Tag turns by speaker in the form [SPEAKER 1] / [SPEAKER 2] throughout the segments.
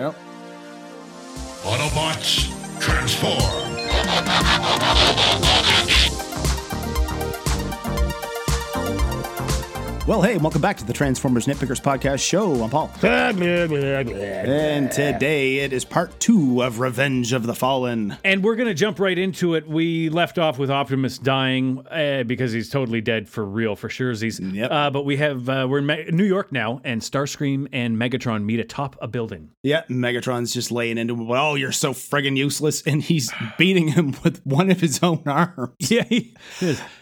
[SPEAKER 1] Yep.
[SPEAKER 2] Autobots, transform!
[SPEAKER 1] Well, hey, welcome back to the Transformers Nitpickers Podcast Show. I'm Paul. And today it is part two of Revenge of the Fallen.
[SPEAKER 3] And we're going to jump right into it. We left off with Optimus dying uh, because he's totally dead for real, for sure. He's,
[SPEAKER 1] Yep.
[SPEAKER 3] uh, but we have uh, we're in Me- New York now, and Starscream and Megatron meet atop a building.
[SPEAKER 1] Yeah, Megatron's just laying into him. Oh, you're so friggin' useless. And he's beating him with one of his own arms
[SPEAKER 3] Yeah, he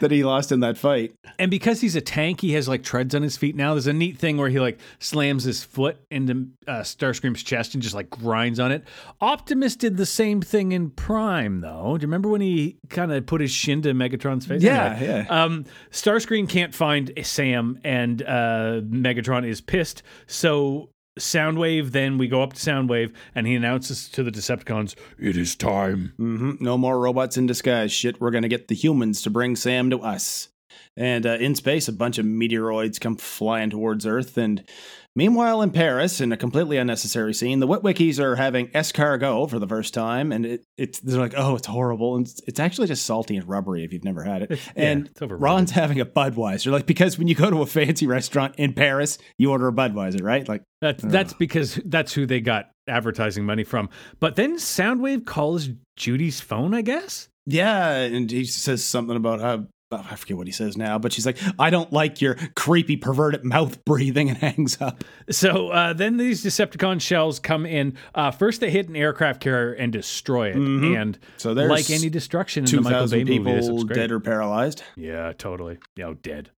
[SPEAKER 1] that he lost in that fight.
[SPEAKER 3] and because he's a tank, he has like treads on his feet now. There's a neat thing where he like slams his foot into uh, Starscream's chest and just like grinds on it. Optimus did the same thing in Prime, though. Do you remember when he kind of put his shin to Megatron's face?
[SPEAKER 1] Yeah,
[SPEAKER 3] Anyway,
[SPEAKER 1] yeah.
[SPEAKER 3] Um, Starscream can't find Sam, and uh, Megatron is pissed. So Soundwave, then we go up to Soundwave, and he announces to the Decepticons, "It is time."
[SPEAKER 1] hmm No more robots in disguise. Shit, we're gonna get the humans to bring Sam to us. And uh, in space, a bunch of meteoroids come flying towards Earth. And meanwhile, in Paris, in a completely unnecessary scene, the Witwickies are having escargot for the first time. And it, it's they're like, oh, it's horrible. And it's, it's actually just salty and rubbery if you've never had it. and
[SPEAKER 3] it's overrated.
[SPEAKER 1] Ron's having a Budweiser. Like, because when you go to a fancy restaurant in Paris, you order a Budweiser, right? Like,
[SPEAKER 3] That's that's because that's who they got advertising money from. But then Soundwave calls Judy's phone, I guess.
[SPEAKER 1] Yeah, and he says something about how I forget what he says now, but she's like, "I don't like your creepy, perverted mouth breathing," and hangs up.
[SPEAKER 3] So uh, then these Decepticon shells come in. Uh, first, they hit an aircraft carrier and destroy it. And
[SPEAKER 1] Mm-hmm. So there's
[SPEAKER 3] like any destruction in the
[SPEAKER 1] Two
[SPEAKER 3] Michael Bay movie,
[SPEAKER 1] people
[SPEAKER 3] looks
[SPEAKER 1] dead or paralyzed.
[SPEAKER 3] Yeah, totally. Yeah, dead.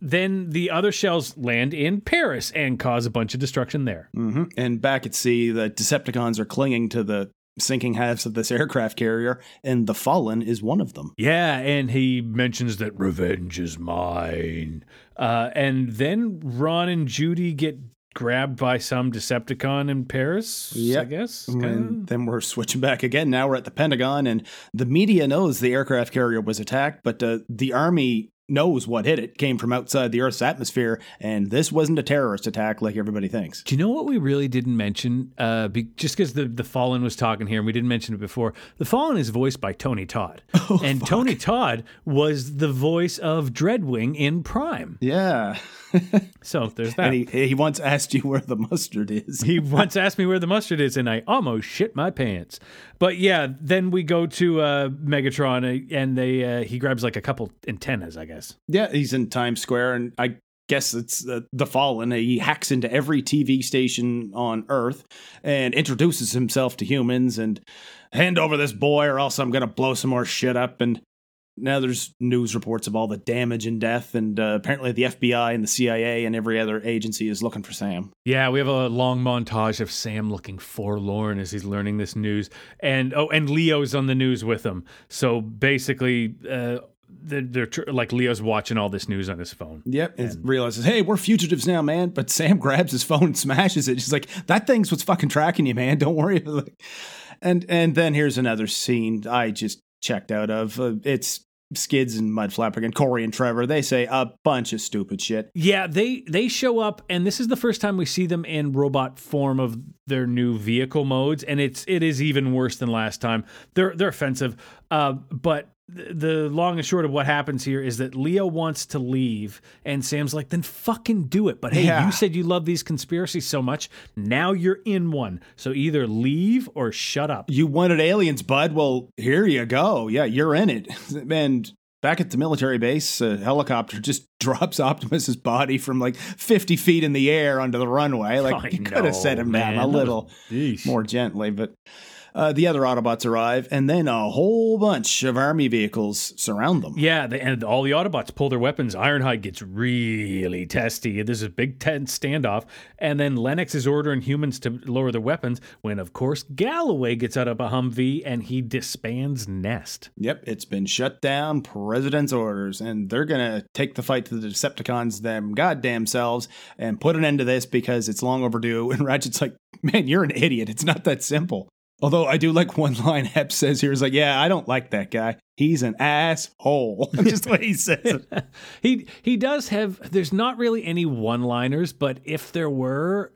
[SPEAKER 3] Then the other shells land in Paris and cause a bunch of destruction there.
[SPEAKER 1] hmm And back at sea, the Decepticons are clinging to the sinking halves of this aircraft carrier, and the Fallen is one of them.
[SPEAKER 3] Yeah, and he mentions that revenge is mine. Uh, and then Ron and Judy get grabbed by some Decepticon in Paris, I
[SPEAKER 1] Yep.
[SPEAKER 3] guess.
[SPEAKER 1] And then we're switching back again. Now we're at the Pentagon, and the media knows the aircraft carrier was attacked, but uh, the army knows what hit it came from outside the Earth's atmosphere, and this wasn't a terrorist attack like everybody thinks.
[SPEAKER 3] Do you know what we really didn't mention? Uh, be, just because the, the Fallen was talking here, and we didn't mention it before. The Fallen is voiced by Tony Todd. and Tony Todd was the voice of Dreadwing in Prime.
[SPEAKER 1] Yeah.
[SPEAKER 3] So there's that.
[SPEAKER 1] and he, he once asked you where the mustard is.
[SPEAKER 3] he once asked me where the mustard is, and I almost shit my pants. But yeah, then we go to uh, Megatron, uh, and they uh, he grabs like a couple antennas, I guess.
[SPEAKER 1] Yeah, he's in Times Square, and I guess it's uh, the Fallen. He hacks into every TV station on Earth and introduces himself to humans and hand over this boy, or else I'm gonna blow some more shit up. And now there's news reports of all the damage and death, and uh, apparently the FBI and the CIA and every other agency is looking for Sam.
[SPEAKER 3] Yeah, we have a long montage of Sam looking forlorn as he's learning this news, and oh, and Leo's on the news with him. So basically, uh, they're, they're tr- like Leo's watching all this news on his phone.
[SPEAKER 1] Yep, and realizes, hey, we're fugitives now, man. But Sam grabs his phone and smashes it. She's like, that thing's what's fucking tracking you, man. Don't worry. And and then here's another scene I just checked out of. Uh, it's Skids and Mudflap and Corey and Trevor. They say a bunch of stupid shit.
[SPEAKER 3] Yeah, they they show up, and this is the first time we see them in robot form of their new vehicle modes, and it's it is even worse than last time. They're they're offensive, uh, but the long and short of what happens here is that Leo wants to leave, and Sam's like, "Then fucking do it." But hey,
[SPEAKER 1] Yeah.
[SPEAKER 3] you said you love these conspiracies so much. Now you're in one, so either leave or shut up.
[SPEAKER 1] You wanted aliens, bud. Well, here you go. Yeah, you're in it. And back at the military base, a helicopter just drops Optimus's body from like 50 feet in the air onto the runway. Like
[SPEAKER 3] I
[SPEAKER 1] you could have set him down a little more gently, but. Uh, the other Autobots arrive, and then a whole bunch of army vehicles surround them.
[SPEAKER 3] Yeah, they, and all the Autobots pull their weapons. Ironhide gets really testy. This is a big tense standoff, and then Lennox is ordering humans to lower their weapons. When, of course, Galloway gets out of a Humvee and he disbands Nest.
[SPEAKER 1] Yep, it's been shut down. President's orders, and they're gonna take the fight to the Decepticons them goddamn selves and put an end to this because it's long overdue. And Ratchet's like, "Man, you're an idiot. It's not that simple." Although I do like one line Epps says here is like, "Yeah, I don't like that guy. He's an asshole." Just the way he says it.
[SPEAKER 3] he he does have. There's not really any one-liners, but if there were.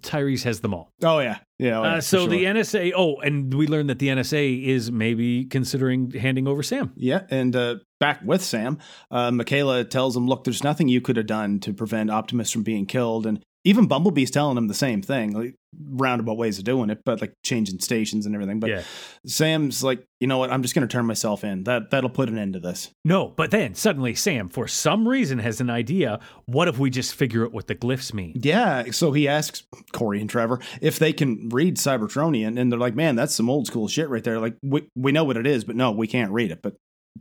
[SPEAKER 3] Tyrese has them all.
[SPEAKER 1] Oh yeah, yeah. Oh, yeah
[SPEAKER 3] Uh, so
[SPEAKER 1] for
[SPEAKER 3] the. NSA. Oh, and we learned that the NSA is maybe considering handing over Sam.
[SPEAKER 1] yeah, and uh, back with Sam, uh, Michaela tells him, "Look, there's nothing you could have done to prevent Optimus from being killed." And even Bumblebee's telling him the same thing, like roundabout ways of doing it, but like changing stations and everything. But
[SPEAKER 3] Yeah.
[SPEAKER 1] Sam's like, you know what? I'm just going to turn myself in. That that'll put an end to this.
[SPEAKER 3] No, but then suddenly Sam, for some reason, has an idea. What if we just figure out what the glyphs mean?
[SPEAKER 1] Yeah, so he asks Corey and Trevor if they can read Cybertronian, and they're like, "Man, that's some old school shit right there." Like, we we know what it is, but no, we can't read it. But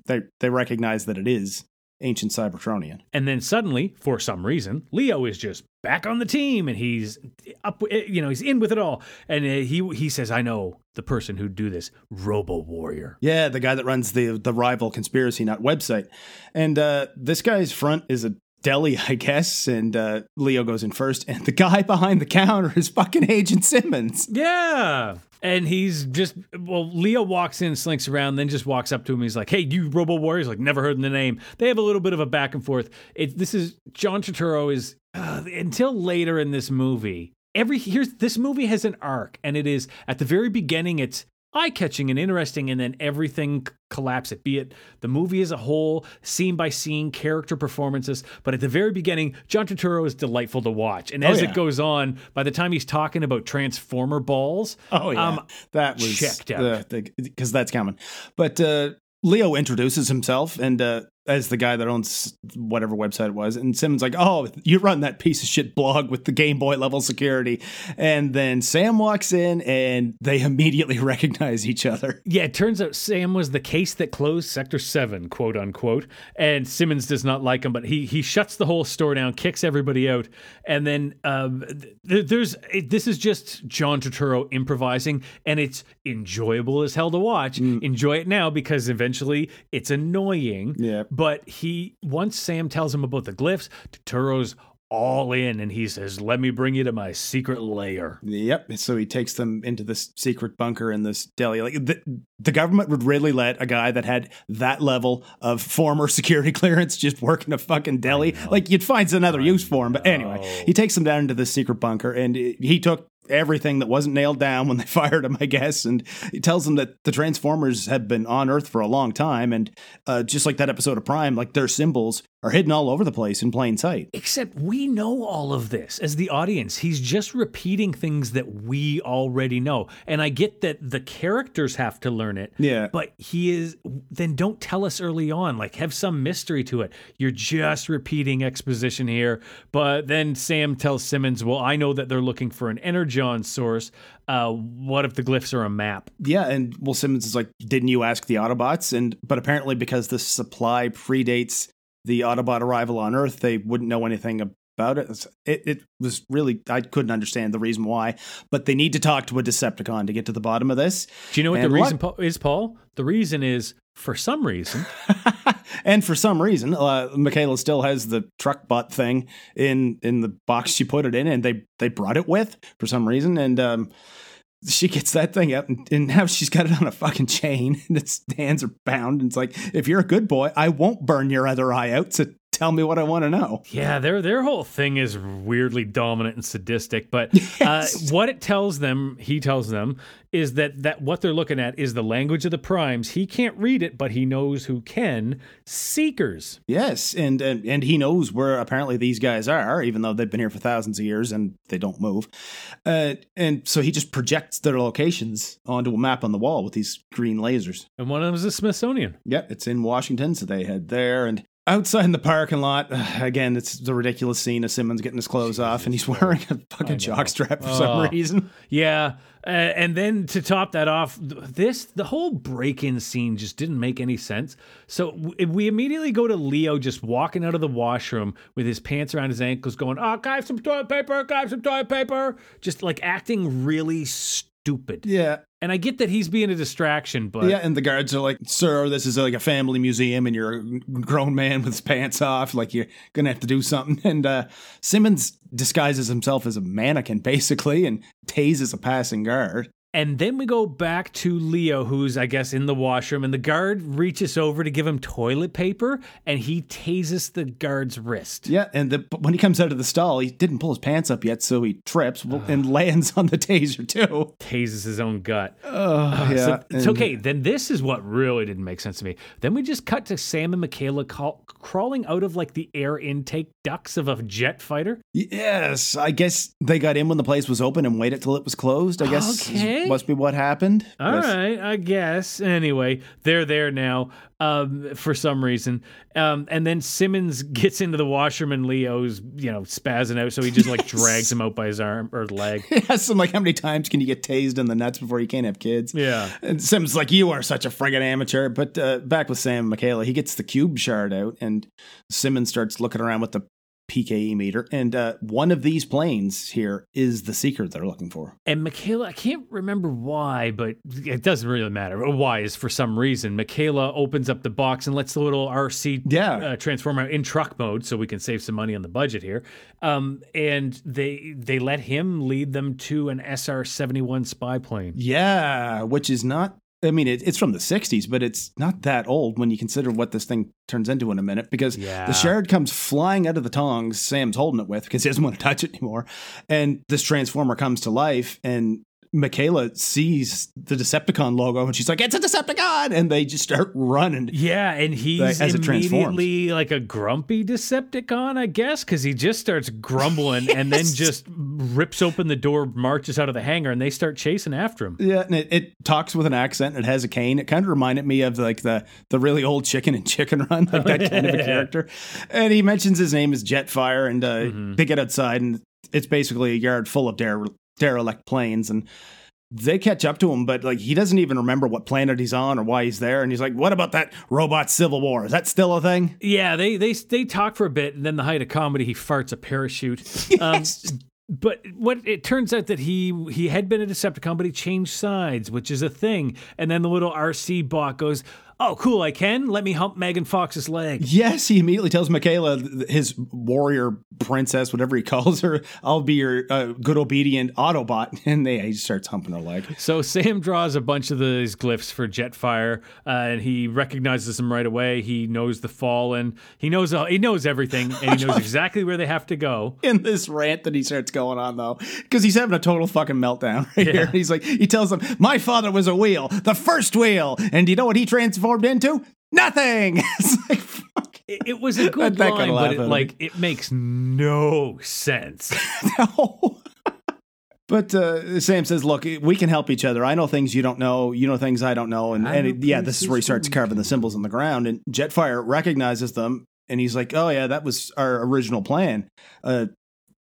[SPEAKER 1] they they recognize that it is ancient Cybertronian.
[SPEAKER 3] And then suddenly, for some reason, Leo is just back on the team, and he's up. You know, he's in with it all. And uh, he he says, "I know the person who'd do this, Robo Warrior."
[SPEAKER 1] Yeah, the guy that runs the the rival conspiracy nut website, and uh, this guy's front is a deli, I guess. And uh, Leo goes in first, and the guy behind the counter is fucking Agent Simmons.
[SPEAKER 3] Yeah. And he's just well, Leo walks in, slinks around, then just walks up to him. He's like, "Hey, you Robo Warriors!" Like, never heard the name. They have a little bit of a back and forth. It, this is John Turturro is uh, until later in this movie. Every here's this movie has an arc, and it is at the very beginning. It's eye catching and interesting, and then everything c- collapses. Be it the movie as a whole, scene by scene, character performances. But at the very beginning, John Turturro is delightful to watch, and as
[SPEAKER 1] yeah.
[SPEAKER 3] it goes on, by the time he's talking about Transformer balls,
[SPEAKER 1] Oh yeah,
[SPEAKER 3] um,
[SPEAKER 1] that was
[SPEAKER 3] checked out.
[SPEAKER 1] because that's coming. But uh, Leo introduces himself and uh, as the guy that owns whatever website it was, and Simmons like, "Oh, you run that piece of shit blog with the Game Boy level security," and then Sam walks in and they immediately recognize each other.
[SPEAKER 3] Yeah, it turns out Sam was the case that closed Sector 7, quote unquote. And Simmons does not like him, but he he shuts the whole store down, kicks everybody out. And then um, th- there's it, this is just John Turturro improvising, and it's enjoyable as hell to watch. Enjoy it now because eventually it's annoying.
[SPEAKER 1] Yeah.
[SPEAKER 3] But he, once Sam tells him about the glyphs, Turturro's all in and he says, Let me bring you to my secret lair.
[SPEAKER 1] Yep. So he takes them into this secret bunker in this deli. Like the, the government would really let a guy that had that level of former security clearance just work in a fucking deli. Like you'd find another use for him. But anyway, he takes them down into this secret bunker and he took everything that wasn't nailed down when they fired him, I guess. And he tells them that the Transformers have been on Earth for a long time. And uh, just like that episode of Prime, like their symbols are hidden all over the place in plain sight.
[SPEAKER 3] Except we know all of this as the audience. He's just repeating things that we already know. And I get that the characters have to learn it.
[SPEAKER 1] Yeah.
[SPEAKER 3] But he is, then don't tell us early on. Like, have some mystery to it. You're just repeating exposition here. But then Sam tells Simmons, well, I know that they're looking for an Energon source. Uh, what if the glyphs are a map?
[SPEAKER 1] Yeah, and Will Simmons is like, "Didn't you ask the Autobots?" And but apparently, because the supply predates the Autobot arrival on Earth, they wouldn't know anything about it. It, it was really I couldn't understand the reason why, but they need to talk to a Decepticon to get to the bottom of this.
[SPEAKER 3] Do you know what
[SPEAKER 1] And
[SPEAKER 3] the reason is, Paul? The reason is for some reason.
[SPEAKER 1] and for some reason, uh, Michaela still has the truck butt thing in in the box she put it in, and they they brought it with for some reason, and um, she gets that thing out, and, and now she's got it on a fucking chain, and its hands are bound. And it's like, if you're a good boy, I won't burn your other eye out. So tell me what I want to know.
[SPEAKER 3] Yeah, their their whole thing is weirdly dominant and sadistic. But
[SPEAKER 1] Yes.
[SPEAKER 3] uh, what it tells them, he tells them, is that that what they're looking at is the language of the primes. He can't read it, but he knows who can. Seekers.
[SPEAKER 1] Yes, and, and and he knows where apparently these guys are, even though they've been here for thousands of years and they don't move. Uh, and so he just projects their locations onto a map on the wall with these green lasers.
[SPEAKER 3] And one of them is the Smithsonian.
[SPEAKER 1] Yeah, it's in Washington, so they head there and outside in the parking lot. Again, it's the ridiculous scene of Simmons getting his clothes off and he's wearing a fucking jockstrap for some
[SPEAKER 3] Oh.
[SPEAKER 1] reason.
[SPEAKER 3] Yeah, uh, and then to top that off, this the whole break-in scene just didn't make any sense. So w- we immediately go to Leo just walking out of the washroom with his pants around his ankles, going, "Oh, I have some toilet paper? Can I have some toilet paper?" Just like acting really stupid.
[SPEAKER 1] Yeah.
[SPEAKER 3] And I get that he's being a distraction, but
[SPEAKER 1] yeah, and the guards are like, "Sir, this is like a family museum, and you're a grown man with his pants off. Like you're gonna have to do something." And uh, Simmons disguises himself as a mannequin, basically, and tases a passing guard.
[SPEAKER 3] And then we go back to Leo, who's, I guess, in the washroom, and the guard reaches over to give him toilet paper, and he tases the guard's wrist.
[SPEAKER 1] Yeah, and the, when he comes out of the stall, he didn't pull his pants up yet, so he trips and lands on the taser too.
[SPEAKER 3] Tases his own gut.
[SPEAKER 1] Oh, yeah.
[SPEAKER 3] So it's okay. Then this is what really didn't make sense to me. Then we just cut to Sam and Michaela call, crawling out of like the air intake ducts of a jet fighter.
[SPEAKER 1] Yes, I guess they got in when the place was open and waited till it was closed. I guess is- Must be what happened.
[SPEAKER 3] All
[SPEAKER 1] Yes.
[SPEAKER 3] right, I guess. Anyway, they're there now um, for some reason. Um, and then Simmons gets into the washroom and Leo's, you know, spazzing out. So he just like drags him out by his arm or leg.
[SPEAKER 1] He asks him like, "How many times can you get tased in the nuts before you can't have kids?"
[SPEAKER 3] Yeah.
[SPEAKER 1] And Sim's like, "You are such a friggin' amateur." But uh, back with Sam and Michaela, he gets the cube shard out, and Simmons starts looking around with the PKE meter, and uh, one of these planes here is the secret they're looking for.
[SPEAKER 3] And Michaela, I can't remember why, but it doesn't really matter. Why is for some reason. Michaela opens up the box and lets the little RC
[SPEAKER 1] Yeah.
[SPEAKER 3] uh, transform out in truck mode so we can save some money on the budget here. Um, and they they let him lead them to an SR 71 spy plane.
[SPEAKER 1] Yeah, which is not. I mean, it, it's from the '60s, but it's not that old when you consider what this thing turns into in a minute. Because
[SPEAKER 3] Yeah.
[SPEAKER 1] the shard comes flying out of the tongs Sam's holding it with because he doesn't want to touch it anymore, and this transformer comes to life, and Michaela sees the Decepticon logo, and she's like, "It's a Decepticon!" And they just start running.
[SPEAKER 3] Yeah, and he's
[SPEAKER 1] Like, as
[SPEAKER 3] immediately like a grumpy Decepticon, I guess, because he just starts grumbling and then just rips open the door, marches out of the hangar, and they start chasing after him.
[SPEAKER 1] Yeah, and it, it talks with an accent. And it has a cane. It kind of reminded me of like the the really old Chicken and Chicken Run, like that kind of a character. And he mentions his name is Jetfire, and uh, they get outside, and it's basically a yard full of dere- derelict planes, and they catch up to him, but like he doesn't even remember what planet he's on or why he's there. And he's like, "What about that robot civil war? Is that still a thing?"
[SPEAKER 3] Yeah, they they they talk for a bit, and then the height of comedy, he farts a parachute. Um, but what it turns out that he he had been a Decepticon, but he changed sides, which is a thing. And then the little RC bot goes, "Oh, cool, I can. Let me hump Megan Fox's leg."
[SPEAKER 1] Yes, he immediately tells Michaela, his warrior princess, whatever he calls her, "I'll be your uh, good obedient Autobot," and they he starts humping her leg.
[SPEAKER 3] So Sam draws a bunch of these glyphs for Jetfire, uh, and he recognizes them right away. He knows the Fallen. He knows all, he knows everything, and he knows exactly where they have to go.
[SPEAKER 1] in this rant that he starts going on though because he's having a total fucking meltdown right here he's like he tells them my father was a wheel the first wheel and do you know what he transformed into nothing it's like
[SPEAKER 3] It, it was a good
[SPEAKER 1] That
[SPEAKER 3] line, but it, like it makes no sense.
[SPEAKER 1] no But uh, Sam says, "Look, we can help each other. I know things you don't know. You know things I don't know." And, and it- yeah, this is where he starts carving the symbols on the ground. And Jetfire recognizes them, and he's like, "Oh yeah, that was our original plan uh,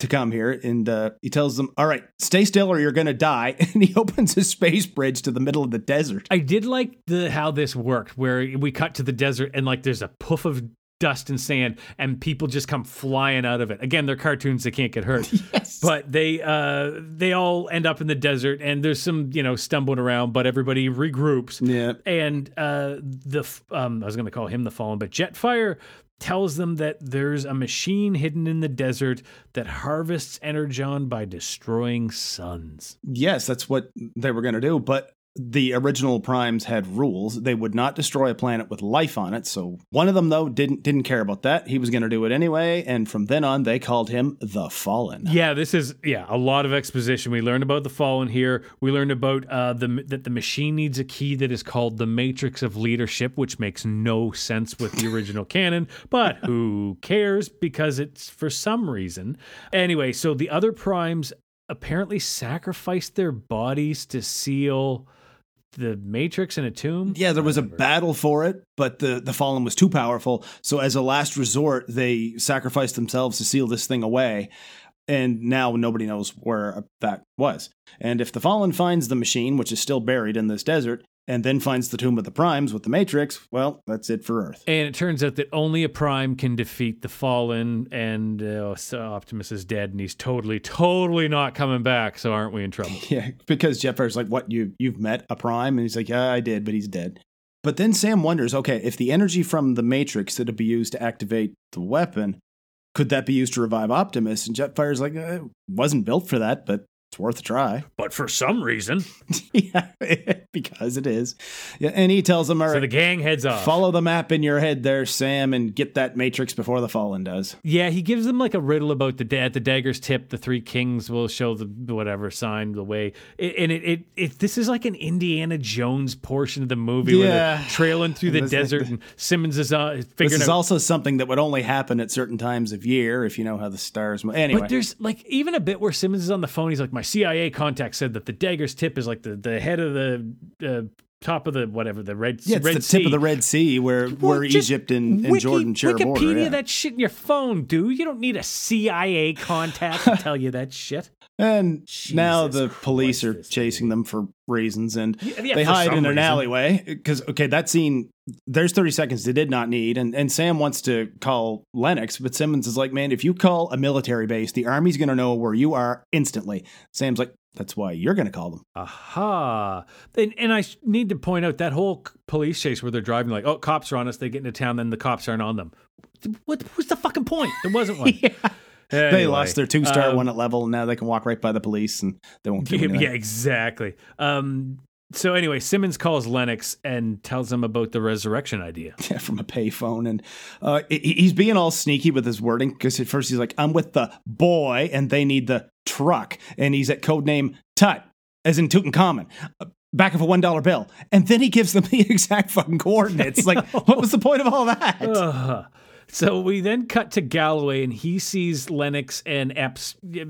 [SPEAKER 1] to come here." And uh, he tells them, "All right, stay still, or you're going to die." And he opens a space bridge to the middle of the desert.
[SPEAKER 3] I did like the how this worked, where we cut to the desert and like there's a puff of dust and sand, and people just come flying out of it. Again, they're cartoons; they can't get hurt.
[SPEAKER 1] Yes.
[SPEAKER 3] But they uh, they all end up in the desert, and there's some you know stumbling around, but everybody regroups.
[SPEAKER 1] Yeah.
[SPEAKER 3] And uh, the um, I was going to call him the Fallen, but Jetfire tells them that there's a machine hidden in the desert that harvests energon by destroying suns.
[SPEAKER 1] Yes, that's what they were going to do. But the original primes had rules; they would not destroy a planet with life on it. So one of them, though, didn't didn't care about that. He was going to do it anyway, and from then on, they called him the Fallen.
[SPEAKER 3] Yeah, this is yeah a lot of exposition. We learned about the Fallen here. We learned about uh, the that the machine needs a key that is called the Matrix of Leadership, which makes no sense with the original canon. But who cares? Because it's for some reason. Anyway, so the other primes apparently sacrificed their bodies to seal the Matrix in a tomb.
[SPEAKER 1] Yeah, there was a battle for it, but the, the Fallen was too powerful. So, as a last resort, they sacrificed themselves to seal this thing away. And now nobody knows where that was. And if the Fallen finds the machine, which is still buried in this desert, and then finds the Tomb of the Primes with the Matrix, well, that's it for Earth.
[SPEAKER 3] And it turns out that only a prime can defeat the fallen, and uh, so Optimus is dead, and he's totally, totally not coming back. So aren't we in trouble?
[SPEAKER 1] Yeah, because Jetfire's like, "What you you've met a Prime?" And he's like, "Yeah, I did, but he's dead." But then Sam wonders, okay, if the energy from the Matrix that would be used to activate the weapon, could that be used to revive Optimus? And Jetfire's like, uh, "Wasn't built for that, but it's worth a try.
[SPEAKER 3] But for some reason,
[SPEAKER 1] yeah, because it is. Yeah, and he tells them, "All
[SPEAKER 3] so the gang heads off.
[SPEAKER 1] follow the map in your head there, Sam, and get that matrix before the Fallen does."
[SPEAKER 3] Yeah, he gives them like a riddle about the at the dagger's tip. The three kings will show the whatever sign the way, It- and it, it it this is like an Indiana Jones portion of the movie where
[SPEAKER 1] Yeah.
[SPEAKER 3] they're trailing through the desert, and Simmons is uh, figuring This
[SPEAKER 1] is
[SPEAKER 3] out.
[SPEAKER 1] also something that would only happen at certain times of year if you know how the stars move. Anyway,
[SPEAKER 3] But there's like even a bit where Simmons is on the phone. He's like, my CIA contact said that the dagger's tip is like the, the head of the uh, top of the whatever the red
[SPEAKER 1] yeah,
[SPEAKER 3] red
[SPEAKER 1] the
[SPEAKER 3] sea.
[SPEAKER 1] tip of the Red Sea where
[SPEAKER 3] Well,
[SPEAKER 1] where Egypt and, and
[SPEAKER 3] Wiki-
[SPEAKER 1] Jordan share a
[SPEAKER 3] Wikipedia
[SPEAKER 1] border. yeah.
[SPEAKER 3] that shit in your phone, dude. You don't need a CIA contact to tell you that shit.
[SPEAKER 1] And now
[SPEAKER 3] Jesus
[SPEAKER 1] the police
[SPEAKER 3] Christ,
[SPEAKER 1] are chasing them for reasons, and
[SPEAKER 3] Yeah, yeah,
[SPEAKER 1] they hide in an
[SPEAKER 3] reason.
[SPEAKER 1] alleyway because okay, that scene. There's 30 seconds they did not need, and and Sam wants to call Lennox, but Simmons is like, man, if you call a military base, the army's gonna know where you are instantly. Sam's like, that's why you're gonna call them.
[SPEAKER 3] Aha. And, and I need to point out that whole police chase where they're driving like, oh, cops are on us. They get into town, then the cops aren't on them. What was the fucking point? There wasn't one.
[SPEAKER 1] They
[SPEAKER 3] Anyway,
[SPEAKER 1] lost their two star
[SPEAKER 3] um,
[SPEAKER 1] one at level, and now they can walk right by the police, and they won't.
[SPEAKER 3] Yeah, yeah, exactly. Um, so anyway, Simmons calls Lennox and tells him about the resurrection idea.
[SPEAKER 1] Yeah, from a payphone, and uh, he's being all sneaky with his wording because at first he's like, "I'm with the boy, and they need the truck," and he's at codename Tut, as in Tutankhamun, uh, back of a one dollar bill, and then he gives them the exact fucking coordinates. Like, what was the point of all that?
[SPEAKER 3] Ugh. So we then cut to Galloway, and he sees Lennox and Epps uh,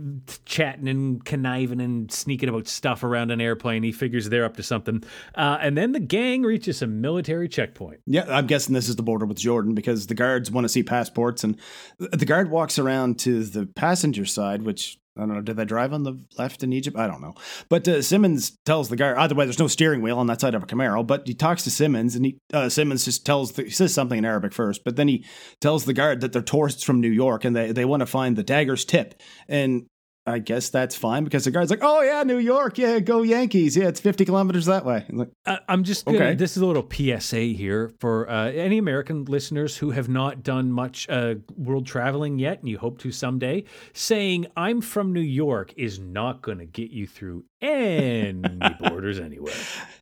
[SPEAKER 3] chatting and conniving and sneaking about stuff around an airplane. He figures they're up to something. Uh, and then the gang reaches a military checkpoint.
[SPEAKER 1] Yeah, I'm guessing this is the border with Jordan because the guards want to see passports, and the guard walks around to the passenger side, which I don't know. Did they drive on the left in Egypt? I don't know. But uh, Simmons tells the guard. Either way, there's no steering wheel on that side of a Camaro. But he talks to Simmons, and he uh, Simmons just tells the, he says something in Arabic first, but then he tells the guard that they're tourists from New York and they they want to find the dagger's tip. And I guess that's fine because the guard's like, "Oh yeah, New York, yeah, go Yankees, yeah, it's 50 kilometers that way." I'm like,
[SPEAKER 3] Uh, I'm just gonna,
[SPEAKER 1] Okay.
[SPEAKER 3] this is a little PSA here for uh, any American listeners who have not done much uh, world traveling yet, and you hope to someday. Saying "I'm from New York" is not going to get you through any borders anywhere.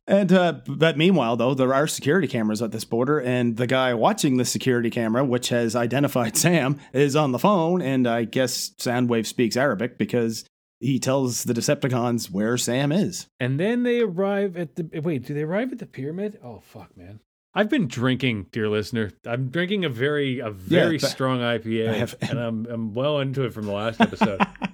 [SPEAKER 1] And uh, but meanwhile, though, there are security cameras at this border, and the guy watching the security camera, which has identified Sam, is on the phone, and I guess Soundwave speaks Arabic because he tells the Decepticons where Sam is.
[SPEAKER 3] And then they arrive at the wait. Do they arrive at the pyramid? Oh fuck, man! I've been drinking, dear listener. I'm drinking a very a very
[SPEAKER 1] but-
[SPEAKER 3] strong IPA, and I'm I'm well into it from the last episode.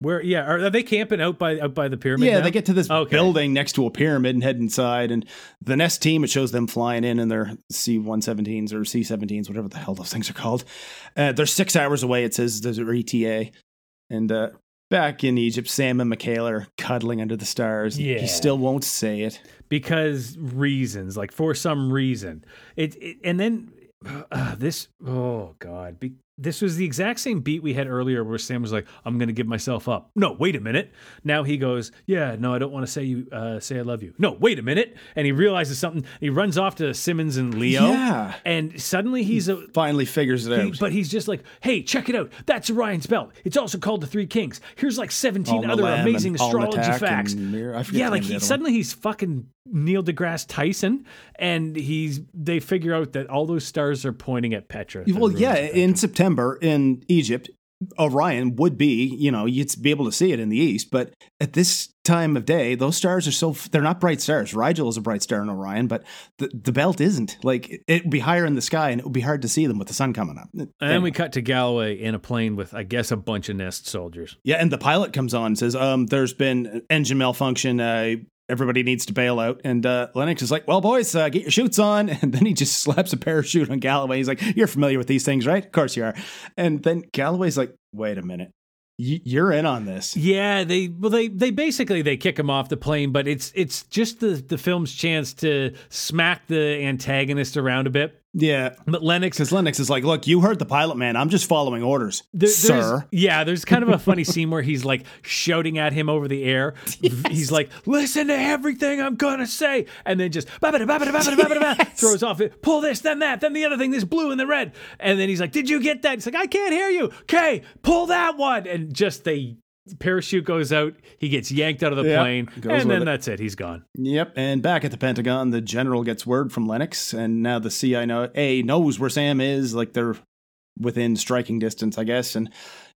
[SPEAKER 3] Where yeah, are, are they camping out by out by the pyramid?
[SPEAKER 1] yeah,
[SPEAKER 3] now?
[SPEAKER 1] they get to this
[SPEAKER 3] Okay.
[SPEAKER 1] building next to a pyramid and head inside, and the Nest team it shows them flying in in their C-117s or C-17s, whatever the hell those things are called. Uh, they're six hours away. It says there's their ETA, and uh, back in Egypt, Sam and Michaela are cuddling under the stars.
[SPEAKER 3] Yeah.
[SPEAKER 1] he still won't say it.
[SPEAKER 3] because reasons, like for some reason. It, it and then uh, this. Oh God, Be, this was the exact same beat we had earlier, where Sam was like, "I'm going to give myself up." No, wait a minute. Now he goes, "Yeah, no, I don't want to say you uh, say I love you." No, wait a minute. And he realizes something. He runs off to Simmons and Leo.
[SPEAKER 1] Yeah.
[SPEAKER 3] and suddenly he's a.
[SPEAKER 1] Finally figures it
[SPEAKER 3] he-
[SPEAKER 1] out.
[SPEAKER 3] but he's just like, hey, check it out. That's Orion's belt. It's also called the Three Kings. Here's like 17
[SPEAKER 1] Al
[SPEAKER 3] other
[SPEAKER 1] Malam
[SPEAKER 3] amazing astrology facts.
[SPEAKER 1] and Mir- I forget
[SPEAKER 3] Yeah, like
[SPEAKER 1] name of the
[SPEAKER 3] he, suddenly he's fucking Neil deGrasse Tyson, and he's they figure out that all those stars are pointing at Petra.
[SPEAKER 1] well, yeah, in September in Egypt, Orion would be, you know, you'd be able to see it in the east, but at this time of day, those stars are so they're not bright stars. Rigel is a bright star in Orion, but the, the belt isn't. Like it would be higher in the sky and it would be hard to see them with the sun coming up.
[SPEAKER 3] and then we cut to Galloway in a plane with, I guess, a bunch of Nest soldiers.
[SPEAKER 1] Yeah, and the pilot comes on and says, um, there's been engine malfunction. Uh, everybody needs to bail out. And uh, Lennox is like, well, boys, uh, get your shoots on. And then he just slaps a parachute on Galloway. He's like, you're familiar with these things, right? Of course you are. And then Galloway's like, wait a minute. You're in on this.
[SPEAKER 3] Yeah, they well they they basically they kick him off the plane, but it's it's just the the film's chance to smack the antagonist around a bit.
[SPEAKER 1] Yeah.
[SPEAKER 3] But Lennox
[SPEAKER 1] Because Lennox is like, look, you heard the pilot, man. I'm just following orders,
[SPEAKER 3] There-
[SPEAKER 1] sir.
[SPEAKER 3] Yeah, there's kind of a funny scene where he's like shouting at him over the air. He's like, "Listen to everything I'm gonna say," and then just babada, babada, babada, babada, babada, throws off it. Pull this, then that, then the other thing, this blue and the red, and then he's like, "Did you get that?" He's like, "I can't hear you." Okay, pull that one, and just they parachute goes out, he gets yanked out of the
[SPEAKER 1] Yeah,
[SPEAKER 3] plane, and then
[SPEAKER 1] it.
[SPEAKER 3] that's it. He's gone.
[SPEAKER 1] Yep, and back at the Pentagon, the general gets word from Lennox, and now the CIA knows where Sam is. Like they're within striking distance, I guess. And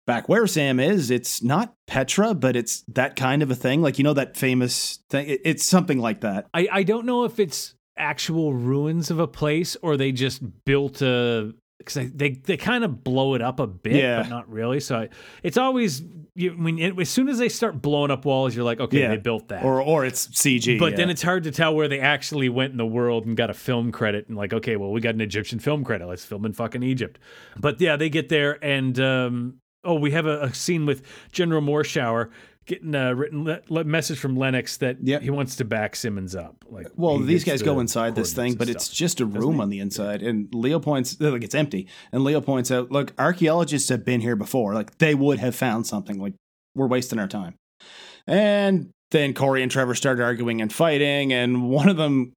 [SPEAKER 1] back where Sam is, it's not Petra, but it's that kind of a thing. Like you know that famous thing. It's something like that.
[SPEAKER 3] I, I don't know if it's actual ruins of a place or they just built a because they, they, kind of blow it up a bit,
[SPEAKER 1] Yeah.
[SPEAKER 3] but not really. So I, it's always you, when it, as soon as they start blowing up walls, you're like, okay,
[SPEAKER 1] Yeah.
[SPEAKER 3] they built that.
[SPEAKER 1] Or or it's CG.
[SPEAKER 3] but
[SPEAKER 1] yeah.
[SPEAKER 3] then it's hard to tell where they actually went in the world and got a film credit and like, okay, well, we got an Egyptian film credit. Let's film in fucking Egypt. But yeah, they get there and um, oh, we have a, a scene with General Morshower getting a written le- le- message from Lennox that
[SPEAKER 1] Yep.
[SPEAKER 3] he wants to back Simmons up. Like,
[SPEAKER 1] uh,
[SPEAKER 3] Well,
[SPEAKER 1] these guys go inside this thing, but it's just a room on the inside. And Leo points, like it's empty. And Leo points out, look, archaeologists have been here before. Like they would have found something. Like we're wasting our time. And then Corey and Trevor start arguing and fighting, and one of them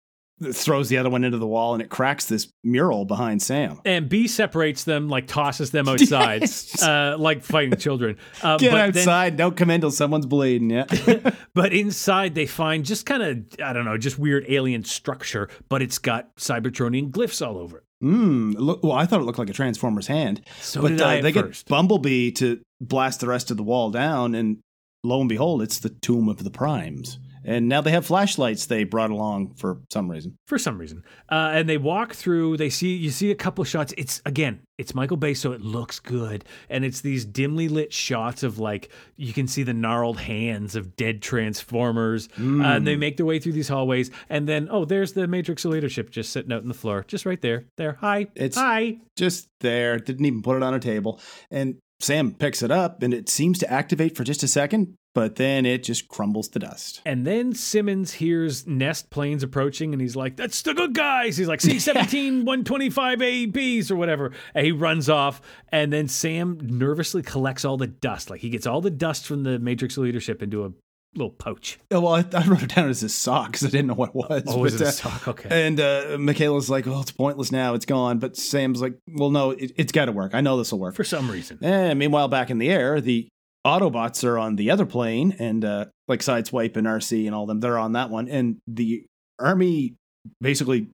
[SPEAKER 1] throws the other one into the wall, and it cracks this mural behind Sam.
[SPEAKER 3] and B separates them, like tosses them outside,
[SPEAKER 1] Yes.
[SPEAKER 3] uh, like fighting children. Uh,
[SPEAKER 1] Get
[SPEAKER 3] but then-
[SPEAKER 1] outside! don't come in till someone's bleeding. Yeah.
[SPEAKER 3] But inside, they find just kind of, I don't know, just weird alien structure, but it's got Cybertronian glyphs all over it.
[SPEAKER 1] Hmm. Look, well, I thought it looked like a Transformer's hand.
[SPEAKER 3] So
[SPEAKER 1] but
[SPEAKER 3] did
[SPEAKER 1] uh,
[SPEAKER 3] I
[SPEAKER 1] they
[SPEAKER 3] first.
[SPEAKER 1] get Bumblebee to blast the rest of the wall down, and lo and behold, it's the tomb of the Primes. And now they have flashlights they brought along for some reason.
[SPEAKER 3] for some reason. Uh, and they walk through. They see you see a couple shots. It's again, it's Michael Bay, so it looks good. And it's these dimly lit shots of like you can see the gnarled hands of dead Transformers. Uh, and they make their way through these hallways. And then oh, there's the Matrix of leadership just sitting out on the floor, just right there. There, hi,
[SPEAKER 1] It's-
[SPEAKER 3] hi.
[SPEAKER 1] Just there, didn't even put it on a table. And Sam picks it up, and it seems to activate for just a second, but then it just crumbles to dust.
[SPEAKER 3] And then Simmons hears Nest planes approaching and he's like, That's the good guys. He's like, C 17 125 ABs or whatever. And he runs off. And then Sam nervously collects all the dust. Like he gets all the dust from the Matrix leadership into a little pouch.
[SPEAKER 1] Oh, well, I, I wrote it down as a sock because I didn't know what it was.
[SPEAKER 3] Oh,
[SPEAKER 1] but,
[SPEAKER 3] it a
[SPEAKER 1] uh,
[SPEAKER 3] sock? Okay.
[SPEAKER 1] And uh, Michaela's like, well, it's pointless now. It's gone. But Sam's like, well, no, it, it's got to work. I know this will work.
[SPEAKER 3] For some reason.
[SPEAKER 1] And meanwhile, back in the air, the Autobots are on the other plane, and uh, like Sideswipe and RC and all them, they're on that one. And the army basically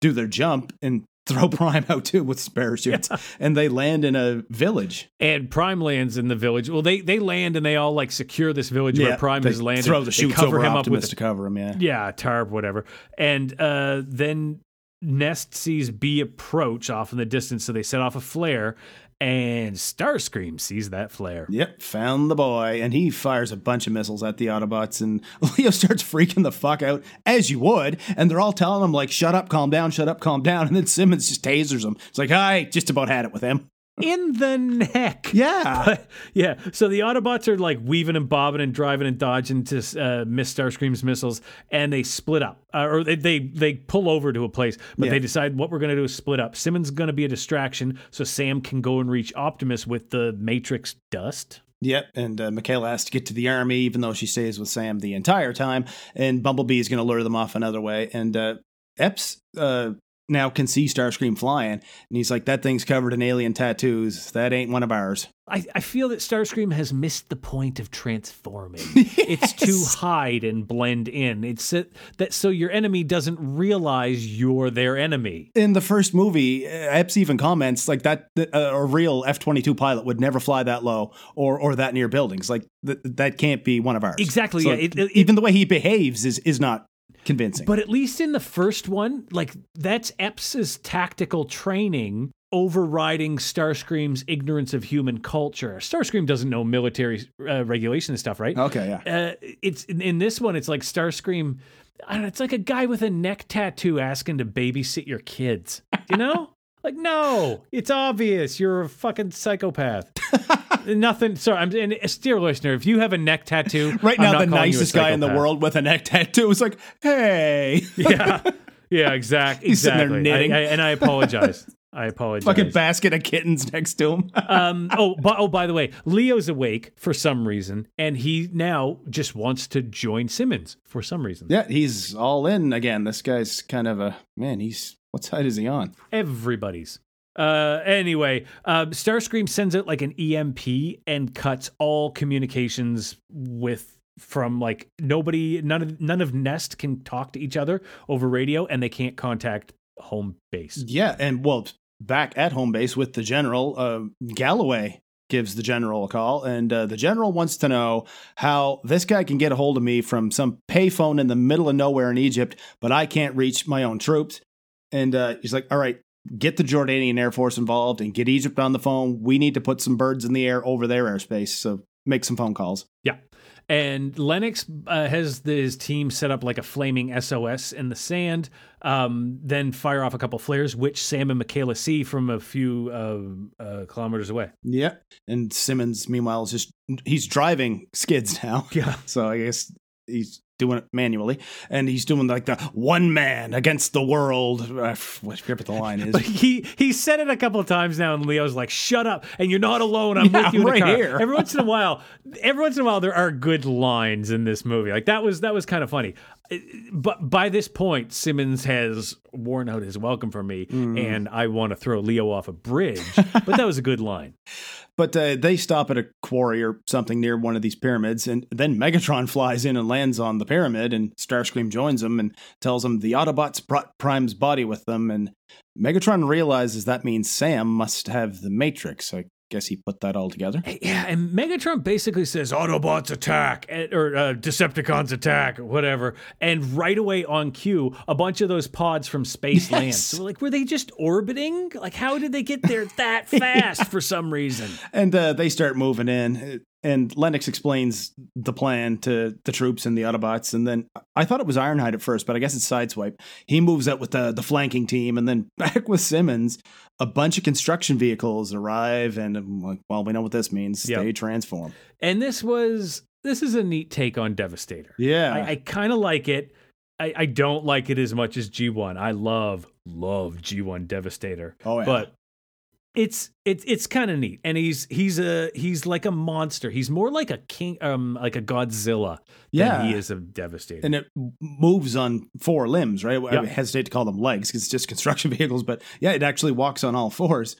[SPEAKER 1] do their jump and throw Prime out too with parachutes, and they land in a village.
[SPEAKER 3] And Prime lands in the village. Well, they they land and they all like secure this village where Prime has landed.
[SPEAKER 1] Throw the chutes
[SPEAKER 3] cover
[SPEAKER 1] over
[SPEAKER 3] him
[SPEAKER 1] Optimus
[SPEAKER 3] up with
[SPEAKER 1] to cover him. Yeah.
[SPEAKER 3] yeah, tarp, whatever. And uh, then Nest sees B approach off in the distance, so they set off a flare, and Starscream sees that flare.
[SPEAKER 1] Yep, found the boy, and he fires a bunch of missiles at the Autobots, and Leo starts freaking the fuck out, as you would, and they're all telling him, like, shut up, calm down, shut up, calm down, and then Simmons just tasers him. It's like, I just about had it with him.
[SPEAKER 3] In the neck.
[SPEAKER 1] Yeah.
[SPEAKER 3] yeah. So the Autobots are like weaving and bobbing and driving and dodging to uh, miss Starscream's missiles, and they split up, uh, or they, they they pull over to a place, but
[SPEAKER 1] Yeah.
[SPEAKER 3] they decide what we're going to do is split up. Simmons going to be a distraction, so Sam can go and reach Optimus with the Matrix dust.
[SPEAKER 1] Yep, and uh, Michaela has to get to the army, even though she stays with Sam the entire time, and Bumblebee is going to lure them off another way, and uh, Epps uh, now can see Starscream flying, and he's like, that thing's covered in alien tattoos. That ain't one of ours.
[SPEAKER 3] I, I feel that Starscream has missed the point of transforming. It's to hide and blend in. It's that, that so your enemy doesn't realize you're their enemy.
[SPEAKER 1] in the first movie, Epps even comments like that that, uh, a real F twenty two pilot would never fly that low or or that near buildings. Like th- that can't be one of ours.
[SPEAKER 3] Exactly,
[SPEAKER 1] So
[SPEAKER 3] yeah, it- it-
[SPEAKER 1] even the way he behaves is is not convincing.
[SPEAKER 3] But at least in the first one, like that's Epps's tactical training overriding Starscream's ignorance of human culture. Starscream doesn't know military uh, regulation and stuff, right?
[SPEAKER 1] okay, yeah.
[SPEAKER 3] Uh, it's in, in this one. It's like Starscream. I don't know, it's like a guy with a neck tattoo asking to babysit your kids. You know, like no, it's obvious you're a fucking psychopath. Nothing. Sorry, I'm. And uh, dear listener, if you have a neck tattoo,
[SPEAKER 1] Right
[SPEAKER 3] I'm
[SPEAKER 1] now,
[SPEAKER 3] not
[SPEAKER 1] the
[SPEAKER 3] calling you a
[SPEAKER 1] nicest guy in the world with a neck tattoo is like, hey,
[SPEAKER 3] Yeah, yeah, exact,
[SPEAKER 1] He's sitting there
[SPEAKER 3] exactly. I-
[SPEAKER 1] knitting.
[SPEAKER 3] I- and I apologize. I apologize.
[SPEAKER 1] fucking basket of kittens next to him.
[SPEAKER 3] um, oh, but, oh, by the way, Leo's awake for some reason, and he now just wants to join Simmons for some reason.
[SPEAKER 1] yeah, he's all in again. This guy's kind of a man. He's what side is he on?
[SPEAKER 3] Everybody's. Uh, anyway, uh, Starscream sends out like an EMP and cuts all communications with from like nobody none of none of Nest can talk to each other over radio and they can't contact home base.
[SPEAKER 1] Yeah, and well, back at home base with the general, uh, Galloway gives the general a call, and uh, the general wants to know how this guy can get a hold of me from some payphone in the middle of nowhere in Egypt, but I can't reach my own troops. And uh, he's like, "All right, get the Jordanian Air Force involved and get Egypt on the phone. We need to put some birds in the air over their airspace. So make some phone calls."
[SPEAKER 3] Yeah. And Lennox uh, has his team set up like a flaming SOS in the sand, um, then fire off a couple flares, which Sam and Michaela see from a few uh, uh, kilometers away.
[SPEAKER 1] Yeah, and Simmons, meanwhile, is just he's driving skids now.
[SPEAKER 3] Yeah.
[SPEAKER 1] So I guess he's doing it manually, and he's doing like the one man against the world. Uh, whatever the line is.
[SPEAKER 3] But he he said it a couple of times now, and Leo's like, "Shut up!" And you're not alone. I'm
[SPEAKER 1] Yeah,
[SPEAKER 3] with you in
[SPEAKER 1] I'm
[SPEAKER 3] the
[SPEAKER 1] right
[SPEAKER 3] car.
[SPEAKER 1] here.
[SPEAKER 3] Every once in a while, every once in a while, there are good lines in this movie. Like that was that was kind of funny. Uh, But by this point, Simmons has worn out his welcome for me,
[SPEAKER 1] Mm.
[SPEAKER 3] and I want to throw Leo off a bridge. but that was a good line.
[SPEAKER 1] But uh, they stop at a quarry or something near one of these pyramids, and then Megatron flies in and lands on the pyramid, and Starscream joins him and tells him the Autobots brought Prime's body with them, and Megatron realizes that means Sam must have the Matrix. I guess he put that all together.
[SPEAKER 3] Yeah, and Megatron basically says Autobots attack or uh, Decepticons attack or whatever, and right away on cue, a bunch of those pods from space land. So like, were they just orbiting? Like, how did they get there that fast for some reason?
[SPEAKER 1] And uh, they start moving in, and Lennox explains the plan to the troops and the Autobots. And then I thought it was Ironhide at first, but I guess it's Sideswipe. He moves out with the, the flanking team, and then back with Simmons, a bunch of construction vehicles arrive. And I'm like, well, we know what this means.
[SPEAKER 3] Yep.
[SPEAKER 1] They transform.
[SPEAKER 3] And this was this is a neat take on Devastator.
[SPEAKER 1] Yeah.
[SPEAKER 3] I, I kind of like it. I, I don't like it as much as G1. I love love G1 Devastator.
[SPEAKER 1] oh, yeah.
[SPEAKER 3] but it's it's it's kind of neat and he's he's a he's like a monster he's more like a king um like a godzilla
[SPEAKER 1] Yeah.
[SPEAKER 3] than he is a devastator
[SPEAKER 1] and it moves on four limbs, right? I hesitate to call them legs because it's just construction vehicles, but yeah, it actually walks on all fours.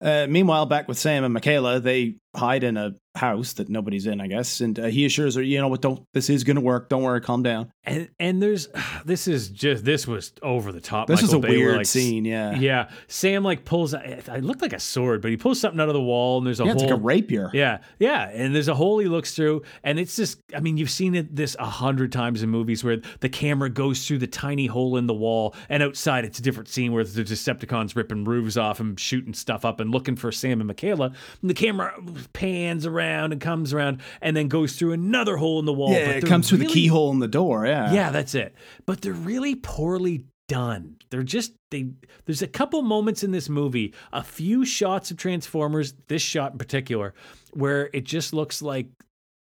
[SPEAKER 1] Uh, meanwhile, back with Sam and Michaela, they hide in a house that nobody's in, I guess, and uh, he assures her, you know what, don't this is going to work. Don't worry, calm down.
[SPEAKER 3] and and there's this is just this was over the top
[SPEAKER 1] This is a
[SPEAKER 3] Bay, where,
[SPEAKER 1] weird
[SPEAKER 3] like,
[SPEAKER 1] scene, yeah.
[SPEAKER 3] yeah sam like pulls it looked like a sword but he pulls something out of the wall and there's a
[SPEAKER 1] Yeah, it's
[SPEAKER 3] hole
[SPEAKER 1] like a rapier.
[SPEAKER 3] Yeah, yeah, and there's a hole he looks through, and it's just, I mean, you've seen it this a hundred times in movies where the camera goes through the tiny hole in the wall, and outside it's a different scene where the Decepticons ripping roofs off and shooting stuff up and looking for Sam and Michaela, and the camera pans around and comes around and then goes through another hole in the wall.
[SPEAKER 1] Yeah, it comes through the keyhole in the door. Yeah.
[SPEAKER 3] yeah, that's it. But they're really poorly done. They're just they there's a couple moments in this movie, a few shots of Transformers, this shot in particular, where it just looks like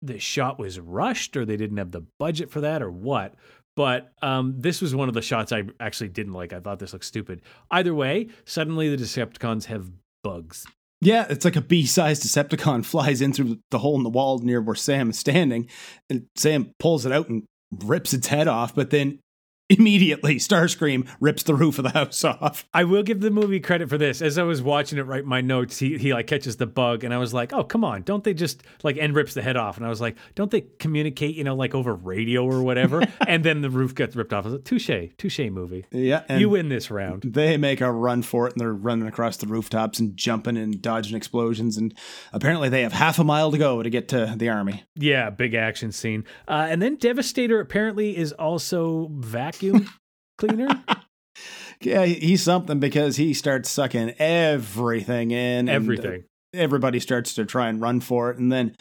[SPEAKER 3] the shot was rushed or they didn't have the budget for that or what. But um, this was one of the shots I actually didn't like. I thought this looked stupid. Either way, suddenly the Decepticons have bugs.
[SPEAKER 1] Yeah, it's like a B-sized Decepticon flies in through the hole in the wall near where Sam is standing, and Sam pulls it out and rips its head off, but then immediately Starscream rips the roof of the house off.
[SPEAKER 3] I will give the movie credit for this. As I was watching it, write my notes, he he like catches the bug, and I was like, "Oh, come on! Don't they just like and rips the head off?" And I was like, "Don't they communicate, you know, like over radio or whatever?" and then the roof gets ripped off. I was like, "Touche, touche, movie.
[SPEAKER 1] Yeah,
[SPEAKER 3] you win this round."
[SPEAKER 1] they make a run for it, and they're running across the rooftops and jumping and dodging explosions, and apparently they have half a mile to go to get to the army.
[SPEAKER 3] Yeah, big action scene. Uh, and then Devastator apparently is also vacuum cleaner.
[SPEAKER 1] Yeah, he's something because he starts sucking everything in. and, uh,
[SPEAKER 3] Everything.
[SPEAKER 1] everybody starts to try and run for it, and then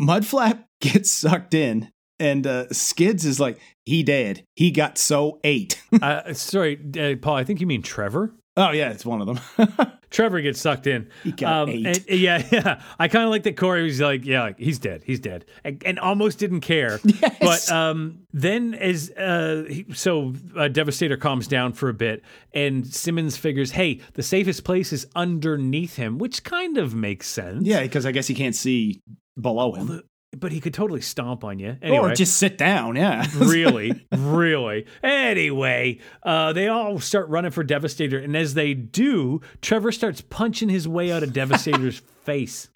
[SPEAKER 1] Mudflap gets sucked in, and uh, Skids is like, "He dead. He got so ate."
[SPEAKER 3] uh, sorry, uh, Paul. I think you mean Trevor.
[SPEAKER 1] oh yeah, it's one of them.
[SPEAKER 3] Trevor gets sucked in.
[SPEAKER 1] He got ate.
[SPEAKER 3] and- yeah, yeah. I kind of like that Corey was like, yeah, like, he's dead, he's dead, and, and almost didn't care.
[SPEAKER 1] Yes.
[SPEAKER 3] But um, then as uh, he, so uh, Devastator calms down for a bit, and Simmons figures, hey, the safest place is underneath him, which kind of makes sense.
[SPEAKER 1] yeah, because I guess he can't see below him.
[SPEAKER 3] But he could totally stomp on you. Anyway,
[SPEAKER 1] Or just sit down. Yeah.
[SPEAKER 3] really, really. Anyway, uh, they all start running for Devastator, and as they do, Trevor starts punching his way out of Devastator's face.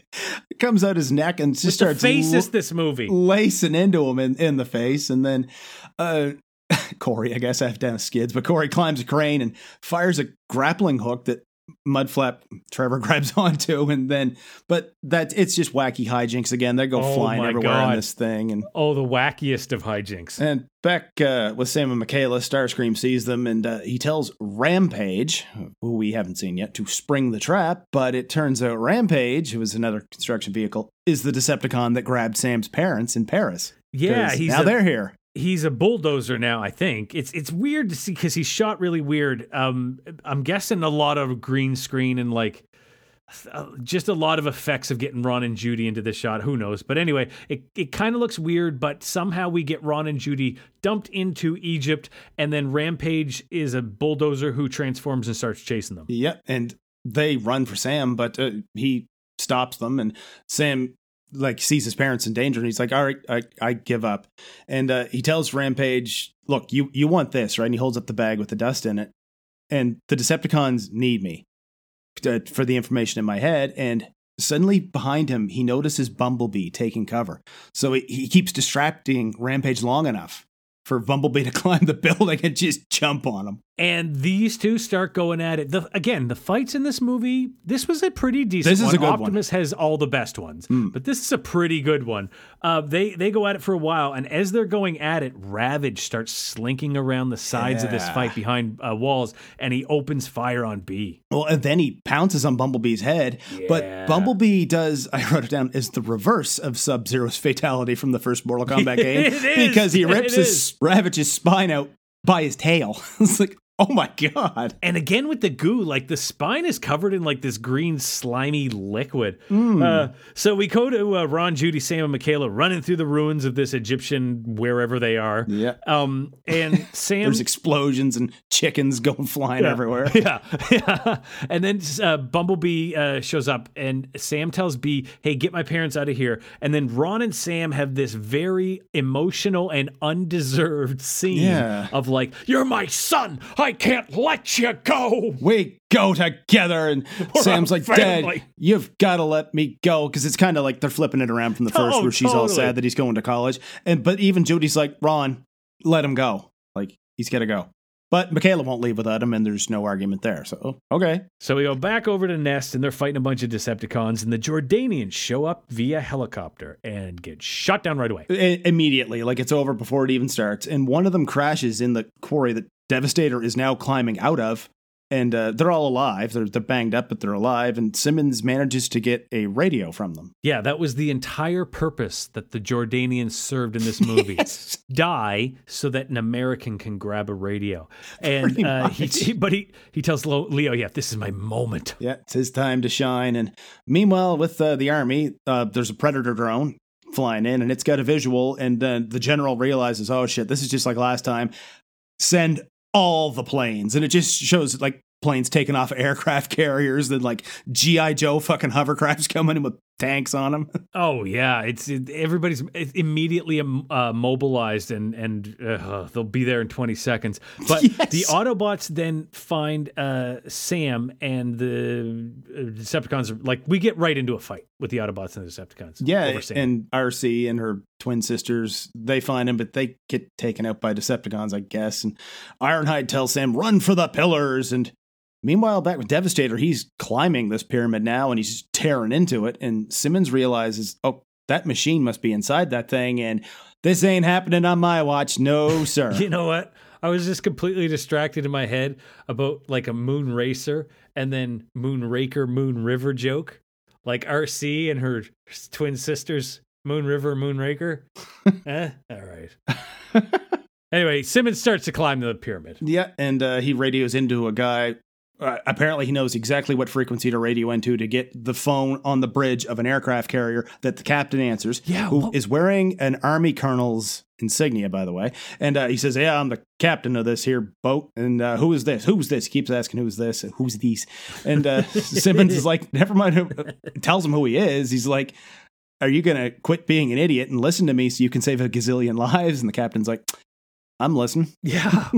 [SPEAKER 1] It comes out his neck and just starts
[SPEAKER 3] face
[SPEAKER 1] lo-
[SPEAKER 3] is this movie.
[SPEAKER 1] lacing into him in, in the face. And then uh, Corey, I guess I have down skids, but Corey climbs a crane and fires a grappling hook that Mudflap Trevor grabs onto. And then, but that it's just wacky hijinks again. They go
[SPEAKER 3] Oh
[SPEAKER 1] flying everywhere in
[SPEAKER 3] God.
[SPEAKER 1] this thing. And
[SPEAKER 3] Oh, the wackiest of hijinks.
[SPEAKER 1] and back uh, with Sam and Michaela, Starscream sees them and uh, he tells Rampage, who we haven't seen yet, to spring the trap. But it turns out Rampage, who was another construction vehicle, is the Decepticon that grabbed Sam's parents in Paris.
[SPEAKER 3] Yeah, he's
[SPEAKER 1] now
[SPEAKER 3] a-
[SPEAKER 1] they're here.
[SPEAKER 3] He's a bulldozer now. I think it's it's weird to see because he's shot really weird. Um, I'm guessing a lot of green screen and like uh, just a lot of effects of getting Ron and Judy into this shot. Who knows? But anyway, it it kind of looks weird. But somehow we get Ron and Judy dumped into Egypt, and then Rampage is a bulldozer who transforms and starts chasing them.
[SPEAKER 1] Yep, and they run for Sam, but uh, he stops them, and Sam like sees his parents in danger, and he's like, "All right, I, I give up." And uh, he tells Rampage, "Look, you you want this, right?" And he holds up the bag with the dust in it, and the Decepticons need me to, for the information in my head, and. Suddenly, behind him, he notices Bumblebee taking cover. So he, he keeps distracting Rampage long enough for Bumblebee to climb the building and just jump on him.
[SPEAKER 3] And these two start going at it. The, again, the fights in this movie, this was a pretty decent
[SPEAKER 1] This is
[SPEAKER 3] one.
[SPEAKER 1] a good one.
[SPEAKER 3] Optimus has all the best ones,
[SPEAKER 1] Mm.
[SPEAKER 3] but this is a pretty good one. Uh, they they go at it for a while, and as they're going at it, Ravage starts slinking around the sides of this fight behind uh, walls, and he opens fire on B.
[SPEAKER 1] Well, and then he pounces on Bumblebee's head.
[SPEAKER 3] Yeah.
[SPEAKER 1] But Bumblebee does, I wrote it down, is the reverse of Sub Zero's fatality from the first Mortal Kombat game.
[SPEAKER 3] It is.
[SPEAKER 1] Because he rips
[SPEAKER 3] is.
[SPEAKER 1] his Ravage's spine out by his tail. it's like, oh my God.
[SPEAKER 3] And again with the goo, like the spine is covered in like this green slimy liquid.
[SPEAKER 1] Hmm.
[SPEAKER 3] Uh, so we go to uh, Ron, Judy, Sam, and Mikaela running through the ruins of this Egyptian wherever they are.
[SPEAKER 1] Yeah.
[SPEAKER 3] Um, and Sam.
[SPEAKER 1] There's explosions and chickens going flying
[SPEAKER 3] Yeah.
[SPEAKER 1] everywhere.
[SPEAKER 3] Yeah, yeah. And then uh, Bumblebee uh, shows up, and Sam tells B, "Hey, get my parents out of here." And then Ron and Sam have this very emotional and undeserved scene
[SPEAKER 1] Yeah.
[SPEAKER 3] of like, "You're my son. I can't let you go."
[SPEAKER 1] We go together. And Sam's like, Dad, you've got to let me go. Because it's kind of like they're flipping it around from the first
[SPEAKER 3] Oh,
[SPEAKER 1] where she's all sad that he's going to college. And But even Judy's like, Ron, let him go. Like, he's got to go. But Mikaela won't leave without him, and there's no argument there. So, okay.
[SPEAKER 3] So we go back over to Nest, and they're fighting a bunch of Decepticons, and the Jordanians show up via helicopter and get shot down right away.
[SPEAKER 1] I- immediately, like it's over before it even starts. And one of them crashes in the quarry that Devastator is now climbing out of. And uh, they're all alive. They're, they're banged up, but they're alive. And Simmons manages to get a radio from them.
[SPEAKER 3] Yeah, that was the entire purpose that the Jordanians served in this movie.
[SPEAKER 1] Yes.
[SPEAKER 3] Die so that an American can grab a radio. And uh, he, he- but he he tells Leo, "Yeah, this is my moment."
[SPEAKER 1] Yeah, it's his time to shine. And meanwhile, with uh, the army, uh, there's a predator drone flying in, and it's got a visual. And uh, the general realizes, oh shit, this is just like last time. Send all the planes, and it just shows like planes taking off aircraft carriers, then like GI Joe fucking hovercrafts coming in with tanks on them.
[SPEAKER 3] Oh yeah, it's it, everybody's immediately um, uh, mobilized and and uh, they'll be there in 20 seconds. But
[SPEAKER 1] Yes.
[SPEAKER 3] the Autobots then find uh, Sam and the uh, Decepticons. Are, like we get right into a fight with the Autobots and the Decepticons.
[SPEAKER 1] Yeah,
[SPEAKER 3] over Sam.
[SPEAKER 1] and Arcee and her twin sisters, they find him, but they get taken out by Decepticons, I guess. And Ironhide tells Sam, run for the pillars. And meanwhile, back with Devastator, he's climbing this pyramid now and he's tearing into it. And Simmons realizes, oh, that machine must be inside that thing. And this ain't happening on my watch. No, sir.
[SPEAKER 3] You know what? I was just completely distracted in my head about like a moon racer and then moon raker, moon river joke. Like Arcee and her twin sisters, Moon River, Moon Raker. eh, all right. anyway, Simmons starts to climb the pyramid.
[SPEAKER 1] Yeah, and uh, he radios into a guy. Uh, apparently, he knows exactly what frequency to radio into to get the phone on the bridge of an aircraft carrier that the captain answers.
[SPEAKER 3] Yeah,
[SPEAKER 1] who
[SPEAKER 3] what-
[SPEAKER 1] is wearing an army colonel's insignia, by the way. And uh, he says, "Yeah, I'm the captain of this here boat." And uh, who is this? Who's this? He keeps asking, "Who's this? Who's these?" And uh, Simmons is like, "Never mind." Who, tells him who he is. He's like. are you going to quit being an idiot and listen to me so you can save a gazillion lives? And the captain's like, I'm listening.
[SPEAKER 3] Yeah.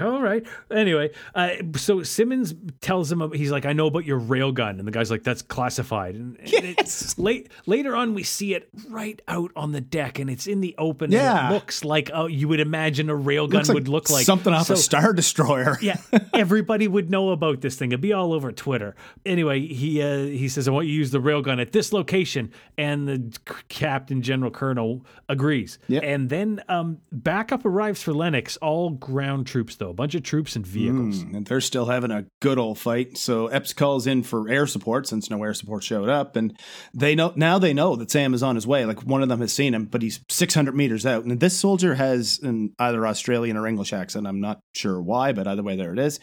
[SPEAKER 3] All right. Anyway, uh, so Simmons tells him, he's like, I know about your railgun. And the guy's like, that's classified. And, and
[SPEAKER 1] Yes.
[SPEAKER 3] it's late, later on, we see it right out on the deck and it's in the open.
[SPEAKER 1] Yeah.
[SPEAKER 3] And it looks like uh, you would imagine a railgun
[SPEAKER 1] like
[SPEAKER 3] would look like.
[SPEAKER 1] something off a Star Destroyer.
[SPEAKER 3] yeah, everybody would know about this thing. It'd be all over Twitter. Anyway, he uh, he says, "I want you to use the railgun at this location," and the c- captain, general, colonel agrees.
[SPEAKER 1] Yep.
[SPEAKER 3] And then um, backup arrives for Lennox. All ground troops, though, a bunch of troops and vehicles.
[SPEAKER 1] Mm, and they're still having a good old fight. So Epps calls in for air support since no air support showed up, and they know now they know that Sam is on his way. Like one of them has seen him, but he's 600 meters out, and this soldier has an either Australian or English accent. I'm not sure why, but either way, there it is.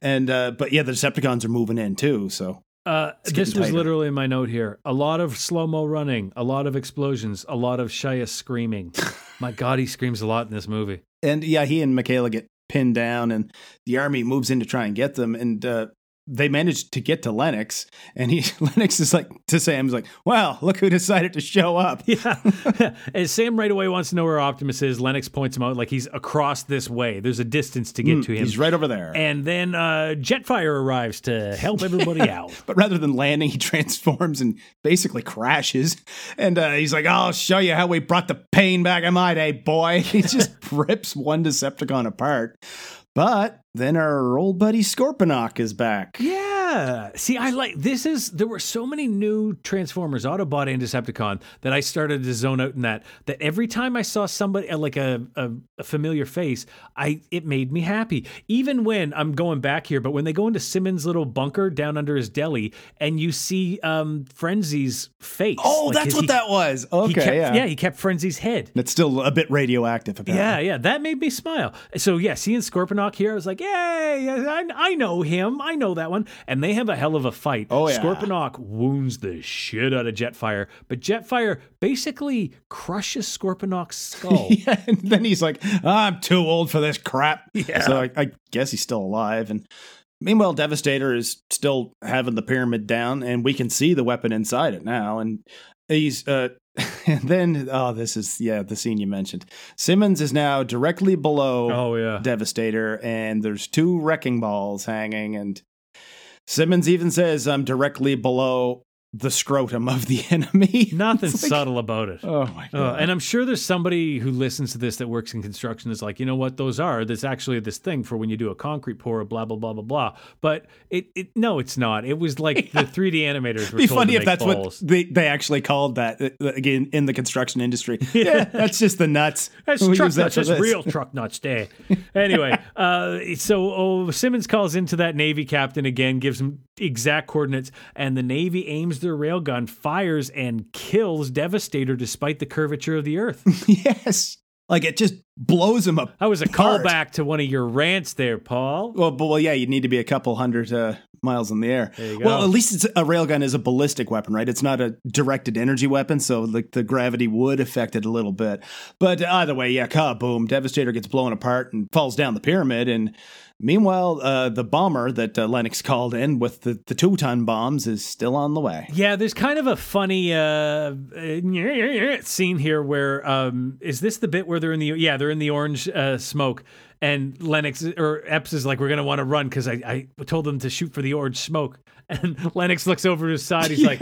[SPEAKER 1] And uh, but yeah, the Decepticons are moving in too. So
[SPEAKER 3] Uh, this was
[SPEAKER 1] tighter.
[SPEAKER 3] literally in my note here. A lot of slow mo running, a lot of explosions, a lot of Shia screaming. my God, he screams a lot in this movie.
[SPEAKER 1] And yeah, he and Mikaela get pinned down, and the army moves in to try and get them, and uh, they managed to get to Lennox, and he Lennox is like to Sam Sam's like, "Well, look who decided to show up."
[SPEAKER 3] Yeah. and Sam right away wants to know where Optimus is. Lennox points him out like he's across this way. There's a distance to get
[SPEAKER 1] Mm,
[SPEAKER 3] to him.
[SPEAKER 1] He's right over there.
[SPEAKER 3] And then uh, Jetfire arrives to help everybody out.
[SPEAKER 1] but rather than landing, he transforms and basically crashes. And uh, he's like, I'll show you how we brought the pain back in my day, boy. He just rips one Decepticon apart. But then our old buddy Scorponok is back.
[SPEAKER 3] Yeah. See, I like this is there were so many new Transformers, Autobot and Decepticon, that I started to zone out in that. That every time I saw somebody uh, like a, a, a familiar face, I it made me happy. Even when I'm going back here, but when they go into Simmons' little bunker down under his deli and you see um Frenzy's face.
[SPEAKER 1] Oh,
[SPEAKER 3] like
[SPEAKER 1] that's
[SPEAKER 3] his-
[SPEAKER 1] what
[SPEAKER 3] he-
[SPEAKER 1] that was. Okay,
[SPEAKER 3] he kept,
[SPEAKER 1] yeah.
[SPEAKER 3] yeah, he kept Frenzy's head.
[SPEAKER 1] It's still a bit radioactive, apparently.
[SPEAKER 3] Yeah, yeah, that made me smile. So yeah, seeing Scorponok here, I was like, yay! I, I know him. I know that one. And they have a hell of a fight.
[SPEAKER 1] Oh, yeah.
[SPEAKER 3] Scorponok wounds the shit out of Jetfire, but Jetfire basically crushes Scorponok's skull.
[SPEAKER 1] yeah, and then he's like, I'm too old for this crap. Yeah. So I, I guess he's still alive. And meanwhile, Devastator is still having the pyramid down, and we can see the weapon inside it now. And he's, uh, and then, oh, this is, yeah, the scene you mentioned. Simmons is now directly below
[SPEAKER 3] Oh yeah.
[SPEAKER 1] Devastator, and there's two wrecking balls hanging. And Simmons even says, I'm directly below the scrotum of the enemy.
[SPEAKER 3] Nothing
[SPEAKER 1] like-
[SPEAKER 3] subtle about it.
[SPEAKER 1] Oh, my God.
[SPEAKER 3] Uh, and I'm sure there's somebody who listens to this that works in construction is like, you know what, those are. There's actually this thing for when you do a concrete pour, blah blah blah blah blah. But it, it no, it's not. It was like the 3D animators were
[SPEAKER 1] be
[SPEAKER 3] told
[SPEAKER 1] funny if that's
[SPEAKER 3] balls.
[SPEAKER 1] what they, they actually called that uh, again in the construction industry. Yeah, that's just the nuts.
[SPEAKER 3] That's
[SPEAKER 1] We
[SPEAKER 3] truck
[SPEAKER 1] that
[SPEAKER 3] nuts.
[SPEAKER 1] for
[SPEAKER 3] That's real truck nuts day. Anyway, uh, so oh, Simmons calls into that Navy captain again, gives him exact coordinates, and the Navy aims their railgun, fires, and kills Devastator despite the curvature of the Earth.
[SPEAKER 1] yes, like it just blows him up.
[SPEAKER 3] That was a callback to one of your rants there, Paul.
[SPEAKER 1] Well, but, well, yeah, you need to be a couple hundred uh, miles in the air.
[SPEAKER 3] There you go.
[SPEAKER 1] Well, at least it's a railgun is a ballistic weapon, right? It's not a directed energy weapon, so like the gravity would affect it a little bit. But either way, yeah, kaboom! Devastator gets blown apart and falls down the pyramid. And meanwhile, uh, the bomber that uh, Lennox called in with the, the two ton bombs is still on the way.
[SPEAKER 3] Yeah, there's kind of a funny uh, scene here where um, is this the bit where they're in the yeah they're in the orange uh, smoke and Lennox or Epps is like we're gonna want to run because I, I told them to shoot for the orange smoke. And Lennox looks over to his side he's like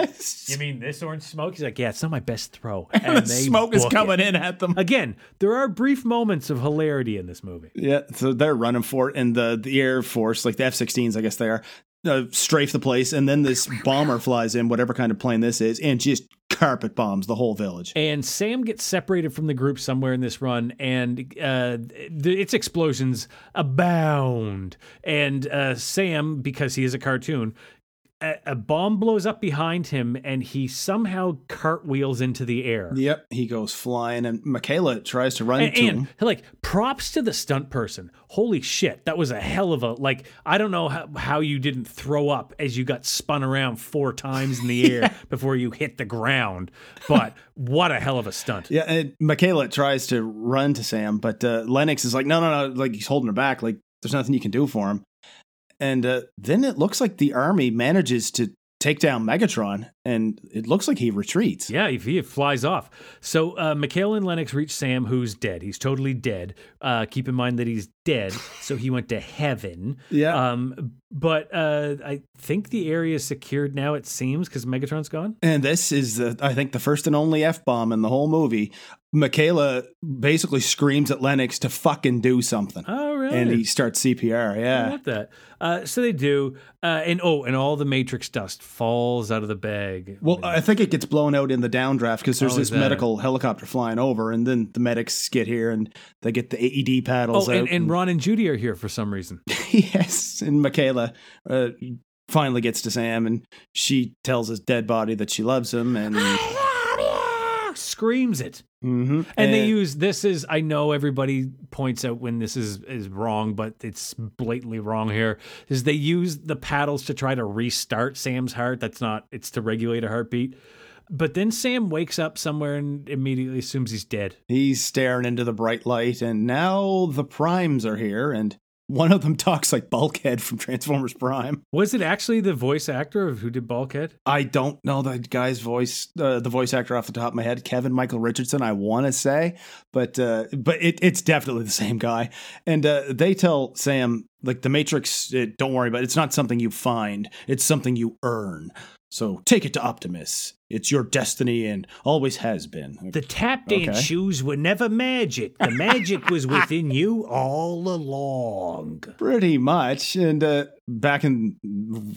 [SPEAKER 3] you mean this orange smoke? He's like yeah it's not my best throw.
[SPEAKER 1] And the smoke is coming
[SPEAKER 3] it.
[SPEAKER 1] in at them.
[SPEAKER 3] again there are brief moments of hilarity in this movie.
[SPEAKER 1] Yeah, so they're running for it, and the the Air Force, like the F-16s, I guess they are, uh, strafe the place, and then this bomber flies in, whatever kind of plane this is, and just carpet bombs the whole village.
[SPEAKER 3] and Sam gets separated from the group somewhere in this run, and uh, th- its explosions abound. And uh, Sam, because he is a cartoon, a, a bomb blows up behind him, and he somehow cartwheels into the air.
[SPEAKER 1] Yep, he goes flying, and Mikaela tries to run
[SPEAKER 3] And,
[SPEAKER 1] to
[SPEAKER 3] and
[SPEAKER 1] him.
[SPEAKER 3] like props to the stunt person. Holy shit, that was a hell of a like. I don't know how, how you didn't throw up as you got spun around four times in the air before you hit the ground. But what a hell of a stunt!
[SPEAKER 1] Yeah, and Mikaela tries to run to Sam, but uh, Lennox is like, no, no, no, like he's holding her back. Like there's nothing you can do for him. And uh, then it looks like the army manages to take down Megatron, and it looks like he retreats.
[SPEAKER 3] Yeah, he, he flies off. So uh, Mikaela and Lennox reach Sam, who's dead. He's totally dead. Uh, keep in mind that he's dead, so he went to heaven.
[SPEAKER 1] Yeah.
[SPEAKER 3] Um, but uh, I think the area is secured now. It seems because Megatron's gone.
[SPEAKER 1] And this is, the, I think, the first and only f bomb in the whole movie. Mikaela basically screams at Lennox to fucking do something,
[SPEAKER 3] Oh, really?
[SPEAKER 1] and he starts CPR.
[SPEAKER 3] I
[SPEAKER 1] Yeah.
[SPEAKER 3] love that. Uh, so they do, uh, and oh, and all the Matrix dust falls out of the bag.
[SPEAKER 1] Well, I think it gets blown out in the downdraft because there's
[SPEAKER 3] Oh,
[SPEAKER 1] this
[SPEAKER 3] is that
[SPEAKER 1] medical helicopter flying over, and then the medics get here and they get the AED paddles
[SPEAKER 3] oh,
[SPEAKER 1] out.
[SPEAKER 3] and, and Ron and Judy are here for some reason.
[SPEAKER 1] yes, and Mikaela uh, finally gets to Sam, and she tells his dead body that she loves him, and
[SPEAKER 3] Screams it.
[SPEAKER 1] Mhm.
[SPEAKER 3] And they use this is I know everybody points out when this is is wrong, but it's blatantly wrong here. Is they use the paddles to try to restart Sam's heart. That's not it's to regulate a heartbeat. But then Sam wakes up somewhere and immediately assumes he's dead.
[SPEAKER 1] he's staring into the bright light, and now the primes are here, and one of them talks like Bulkhead from Transformers Prime.
[SPEAKER 3] Was it actually the voice actor of who did Bulkhead?
[SPEAKER 1] I don't know the guy's voice, uh, the voice actor off the top of my head, Kevin Michael Richardson. I want to say, but uh, but it, it's definitely the same guy. And uh, they tell Sam like the Matrix. Uh, don't worry about it. It's not something you find. It's something you earn. So take it to Optimus. It's your destiny and always has been.
[SPEAKER 3] The tap dance
[SPEAKER 1] Okay.
[SPEAKER 3] shoes were never magic. The magic was within you all along.
[SPEAKER 1] Pretty much. And uh, back in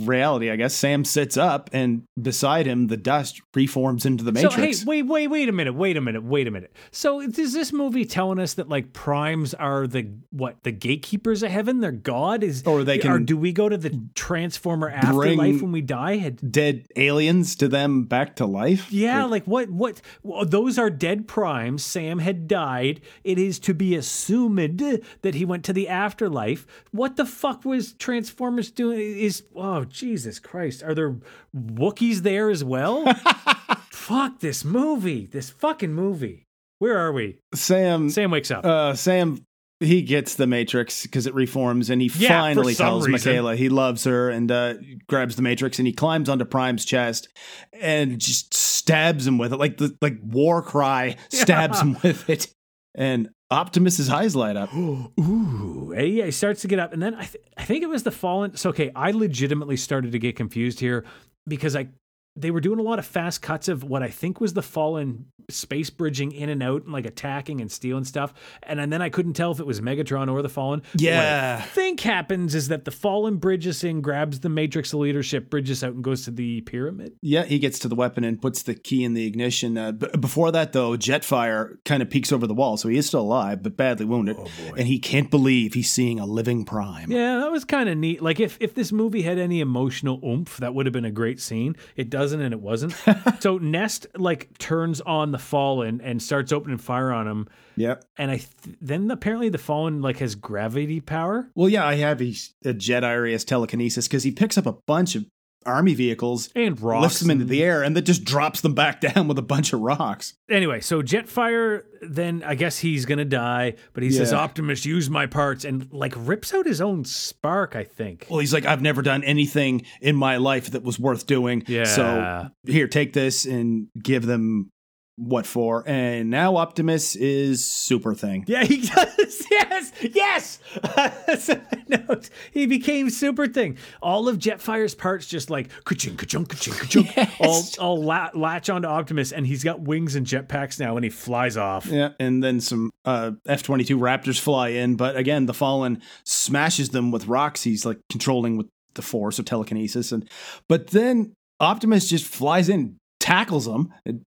[SPEAKER 1] reality, I guess Sam sits up, and beside him, the dust reforms into the Matrix.
[SPEAKER 3] So hey, wait, wait, wait a minute, wait a minute, wait a minute. So is this movie telling us that like primes are the what the gatekeepers of heaven? They're God? Is
[SPEAKER 1] Or they
[SPEAKER 3] Or
[SPEAKER 1] can
[SPEAKER 3] do we go to the transformer afterlife when we die? Had,
[SPEAKER 1] Dead aliens to them back to life.
[SPEAKER 3] yeah, like what? What? well, those are dead primes. Sam had died. It is to be assumed that he went to the afterlife. What the fuck was Transformers doing? Is oh Jesus Christ? Are there Wookiees there as well? fuck this movie. This fucking movie. Where are we?
[SPEAKER 1] Sam.
[SPEAKER 3] Sam wakes up.
[SPEAKER 1] Uh, Sam. He gets the Matrix because it reforms, and he
[SPEAKER 3] Yeah,
[SPEAKER 1] finally tells
[SPEAKER 3] reason.
[SPEAKER 1] Mikaela he loves her, and uh, grabs the Matrix, and he climbs onto Prime's chest, and just stabs him with it, like the like war cry stabs him with it, and Optimus's eyes light up.
[SPEAKER 3] Ooh, eh, yeah, he starts to get up, and then I, th- I think it was the fallen. So okay, I legitimately started to get confused here because I they were doing a lot of fast cuts of what I think was the fallen space bridging in and out and like attacking and stealing stuff, and, and then I couldn't tell if it was Megatron or the fallen.
[SPEAKER 1] Yeah.
[SPEAKER 3] What I think happens is that the fallen bridges in, grabs the Matrix leadership, bridges out, and goes to the pyramid.
[SPEAKER 1] Yeah, he gets to the weapon and puts the key in the ignition. Uh, b- before that, though, Jetfire kind of peeks over the wall, so he is still alive, but badly wounded, and he can't believe he's seeing a living Prime.
[SPEAKER 3] Yeah, that was kind of neat. Like if if this movie had any emotional oomph, that would have been a great scene. It doesn't, and it wasn't. so Nest like turns on the Fallen and starts opening fire on him,
[SPEAKER 1] Yep.
[SPEAKER 3] and I th- then apparently the Fallen like has gravity power.
[SPEAKER 1] Well, yeah, I have his a Jedi has telekinesis because he picks up a bunch of army vehicles,
[SPEAKER 3] And rocks.
[SPEAKER 1] lifts them into the air, and then just drops them back down with a bunch of rocks.
[SPEAKER 3] Anyway, so Jetfire, then I guess he's gonna die, but he says, Optimus, use my parts, and like rips out his own spark, I think.
[SPEAKER 1] Well, he's like, I've never done anything in my life that was worth doing.
[SPEAKER 3] Yeah.
[SPEAKER 1] So here, take this and give them what for. And now Optimus is super thing.
[SPEAKER 3] Yeah, he does. Yes, yes. He became super thing. All of Jetfire's parts just like ka-ching, ka-chung, ka-ching, ka-chung, all all la- latch onto Optimus, and he's got wings and jetpacks now, and he flies off.
[SPEAKER 1] Yeah, and then some uh, F twenty two Raptors fly in, but again, the Fallen smashes them with rocks. He's like controlling with the force of telekinesis, and but then Optimus just flies in, tackles them, and,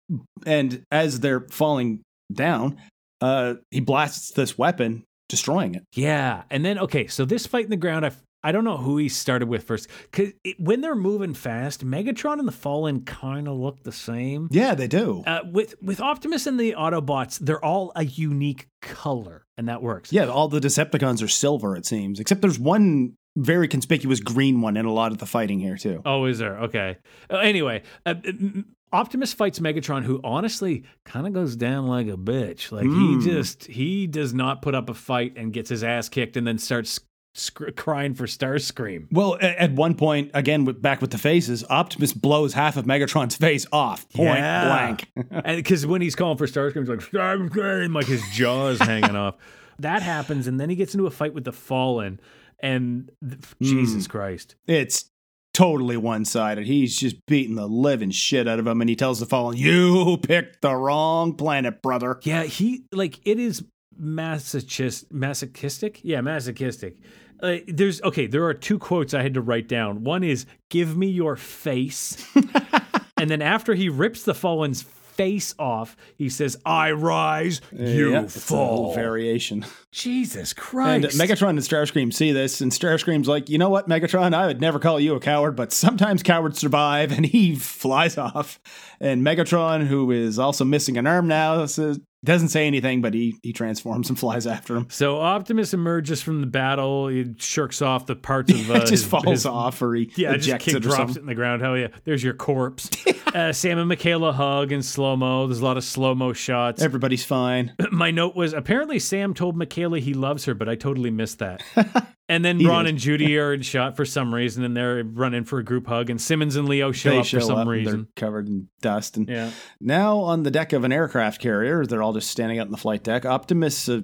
[SPEAKER 1] and as they're falling down, uh, he blasts this weapon, destroying it.
[SPEAKER 3] Yeah, and then okay, so this fight in the ground, I I don't know who he started with first, because when they're moving fast, Megatron and the Fallen kind of look the same.
[SPEAKER 1] Yeah, they do.
[SPEAKER 3] Uh, with with Optimus and the Autobots, they're all a unique color, and that works.
[SPEAKER 1] yeah, all the Decepticons are silver, it seems, except there's one very conspicuous green one in a lot of the fighting here too.
[SPEAKER 3] Oh, is there? Okay. Uh, anyway, uh, Optimus fights Megatron, who honestly kind of goes down like a bitch. Like
[SPEAKER 1] Hmm.
[SPEAKER 3] he just he does not put up a fight and gets his ass kicked, and then starts sc- crying for Starscream.
[SPEAKER 1] Well, at one point, again, with, back with the faces, Optimus blows half of Megatron's face off, point
[SPEAKER 3] Yeah.
[SPEAKER 1] blank.
[SPEAKER 3] and because when he's calling for Starscream, he's like Starscream, like his jaw is hanging off. That happens, and then he gets into a fight with the Fallen, and th- Jesus Christ,
[SPEAKER 1] it's totally one sided. He's just beating the living shit out of him, and he tells the Fallen, "You picked the wrong planet, brother."
[SPEAKER 3] yeah, he like it is masochist, masochistic, yeah, masochistic. Uh, there's okay. There are two quotes I had to write down. One is "Give me your face," and then after he rips the Fallen's face off, he says, "I rise, you
[SPEAKER 1] Yeah, it's a
[SPEAKER 3] fall."
[SPEAKER 1] variation.
[SPEAKER 3] Jesus
[SPEAKER 1] And
[SPEAKER 3] Christ!
[SPEAKER 1] Megatron and Starscream see this, and Starscream's like, you know what, Megatron, I would never call you a coward, but sometimes cowards survive, and he flies off. And Megatron, who is also missing an arm now, says, doesn't say anything, but he, he transforms and flies after him.
[SPEAKER 3] So Optimus emerges from the battle. He shirks off the parts of. Uh,
[SPEAKER 1] it just
[SPEAKER 3] his-
[SPEAKER 1] falls
[SPEAKER 3] his-
[SPEAKER 1] off, or he
[SPEAKER 3] Yeah, just kick
[SPEAKER 1] it
[SPEAKER 3] drops
[SPEAKER 1] something.
[SPEAKER 3] it in the ground. Hell yeah! There's your corpse. uh, Sam and Mikaela hug in slow mo. There's a lot of slow mo shots.
[SPEAKER 1] Everybody's fine.
[SPEAKER 3] My note was apparently Sam told Mikaela he loves her, but I totally missed that. and then
[SPEAKER 1] He
[SPEAKER 3] Ron
[SPEAKER 1] did.
[SPEAKER 3] and Judy are in shot for some reason, and they're running for a group hug. And Simmons and Leo show
[SPEAKER 1] they
[SPEAKER 3] up
[SPEAKER 1] show
[SPEAKER 3] for some
[SPEAKER 1] up,
[SPEAKER 3] reason.
[SPEAKER 1] they're covered in dust. And
[SPEAKER 3] Yeah.
[SPEAKER 1] now on the deck of an aircraft carrier, they're all just standing out in the flight deck. Optimus uh,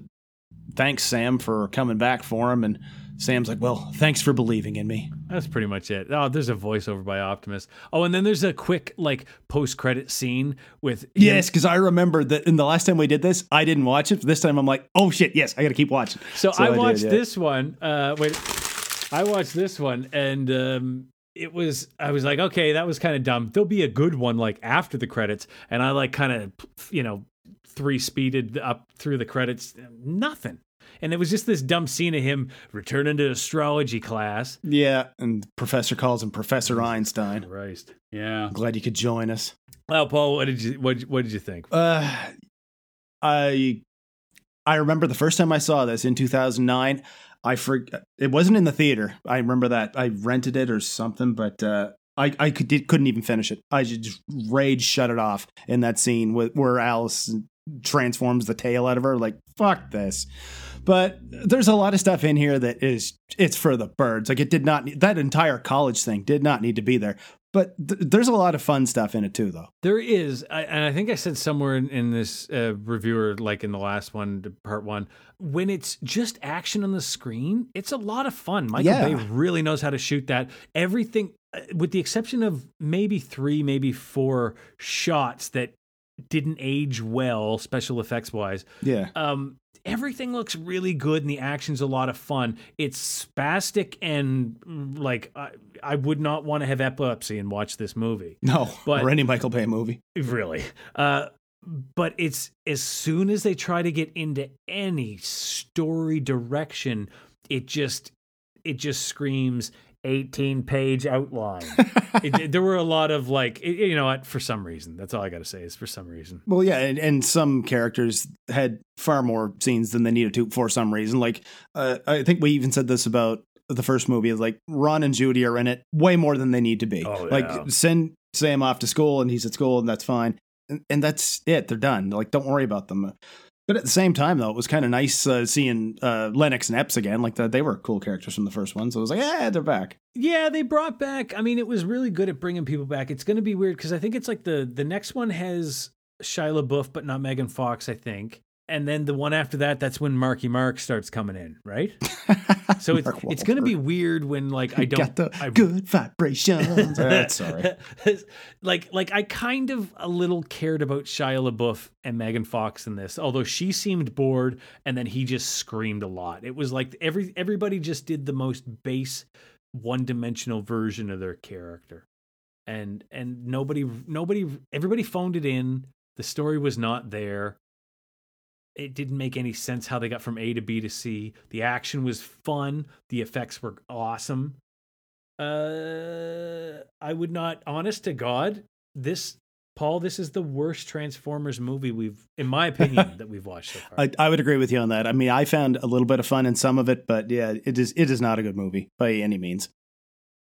[SPEAKER 1] thanks Sam for coming back for him, and Sam's like, well, thanks for believing in me.
[SPEAKER 3] That's pretty much it. Oh, there's a voiceover by Optimus. Oh, and then there's a quick like post credit scene with him-
[SPEAKER 1] Yes, because I remember that in the last time we did this, I didn't watch it. This time I'm like, oh shit, yes, I got to keep watching.
[SPEAKER 3] So, I
[SPEAKER 1] did,
[SPEAKER 3] watched
[SPEAKER 1] yeah.
[SPEAKER 3] this one. Uh, wait, I watched this one, and um, it was. I was like, okay, that was kind of dumb. There'll be a good one like after the credits, and I like kind of, you know, three speeded up through the credits. Nothing, and it was just this dumb scene of him returning to astrology class.
[SPEAKER 1] Yeah, and Professor calls him Professor Einstein.
[SPEAKER 3] Christ, yeah.
[SPEAKER 1] Glad you could join us.
[SPEAKER 3] Well, Paul, what did you what what did you think?
[SPEAKER 1] Uh, I I remember the first time I saw this in 2009. I for it wasn't in the theater. I remember that I rented it or something, but uh, I I could, couldn't even finish it. I just rage shut it off in that scene with, where Alice transforms the tail out of her. Like fuck this. But there's a lot of stuff in here that is it's for the birds. Like it did not that entire college thing did not need to be there. But th- there's a lot of fun stuff in it too, though.
[SPEAKER 3] There is, I, and I think I said somewhere in, in this uh, reviewer, like in the last one, part one, when it's just action on the screen, it's a lot of fun. Michael
[SPEAKER 1] Yeah.
[SPEAKER 3] Bay really knows how to shoot that. Everything, uh, with the exception of maybe three, maybe four shots that didn't age well, special effects wise.
[SPEAKER 1] Yeah.
[SPEAKER 3] Um, everything looks really good and the action's a lot of fun. It's spastic and mm, like I, I would not want to have epilepsy and watch this movie.
[SPEAKER 1] No,
[SPEAKER 3] But-
[SPEAKER 1] or any Michael Bay movie.
[SPEAKER 3] Really. Uh, but it's as soon as they try to get into any story direction, it just it just screams 18 page outline. it, there were a lot of like it- you know what for some reason. That's all I got to say is for some reason.
[SPEAKER 1] Well, yeah, and, and some characters had far more scenes than they needed to for some reason. Like, uh, I think we even said this about the first movie. Like, Ron and Judy are in it way more than they need to be.
[SPEAKER 3] Oh, yeah.
[SPEAKER 1] Like, send Sam off to school, and he's at school, and that's fine. And, and that's it. They're done. Like, don't worry about them. But at the same time, though, it was kind of nice uh, seeing uh, Lennox and Epps again. Like, the, they were cool characters from the first one. So it was like, yeah, they're back.
[SPEAKER 3] Yeah, they brought back. I mean, it was really good at bringing people back. It's going to be weird because I think it's like the the next one has Shia LaBeouf, but not Megan Fox. I think, and then the one after that, that's when Marky Mark starts coming in, right? So it's
[SPEAKER 1] Mark
[SPEAKER 3] it's going to be weird when like I don't
[SPEAKER 1] Got the
[SPEAKER 3] I,
[SPEAKER 1] good vibrations. Uh, sorry.
[SPEAKER 3] like like I kind of a little cared about Shia LaBeouf and Megan Fox in this, although she seemed bored and then he just screamed a lot. It was like every everybody just did the most base one-dimensional version of their character. And and nobody nobody everybody phoned it in. The story was not there. It didn't make any sense how they got from A to B to C. The action was fun. The effects were awesome. Uh, I would not, honest to God, this Paul, this is the worst Transformers movie we've, in my opinion, that we've watched so far.
[SPEAKER 1] I, I would agree with you on that. I mean, I found a little bit of fun in some of it, but yeah, it is it is not a good movie by any means.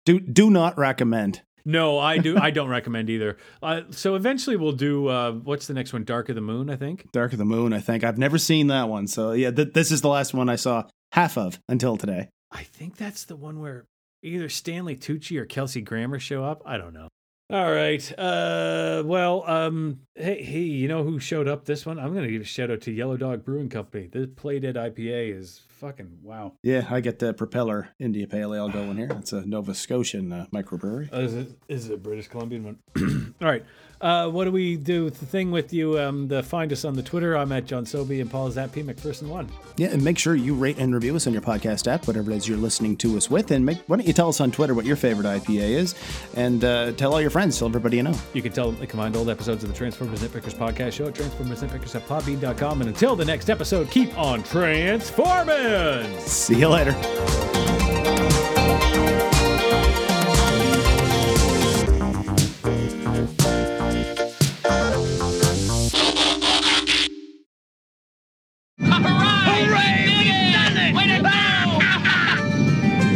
[SPEAKER 1] Do do not recommend.
[SPEAKER 3] No, I do. I don't recommend either. Uh, so eventually we'll do. Uh, what's the next one? Dark of the Moon, I think.
[SPEAKER 1] Dark of the Moon. I think I've never seen that one, so yeah, th- this is the last one I saw half of until today.
[SPEAKER 3] I think that's the one where either Stanley Tucci or Kelsey Grammer show up. I don't know. All right. Uh, well, um, hey, hey, you know who showed up this one? I'm gonna give a shout out to Yellow Dog Brewing Company. This Play Dead IPA is fucking wow.
[SPEAKER 1] Yeah, I get the Propeller India Pale Ale going here. It's a Nova Scotian uh, microbrewery.
[SPEAKER 3] Uh, is it is it a British Columbian one? All right. Uh, what do we do with the thing with you? Um, the find us on the Twitter. I'm at John Sobey and Paul is at P McPherson one.
[SPEAKER 1] Yeah, and make sure you rate and review us on your podcast app, whatever it is you're listening to us with. And make, why don't you tell us on Twitter what your favorite IPA is, and uh, tell all your friends, tell everybody you know.
[SPEAKER 3] You can tell they combined old episodes of the Transformers Nitpickers podcast show at Transformers Nitpickers at Podbean.com. And until the next episode, keep on transforming.
[SPEAKER 1] See you later.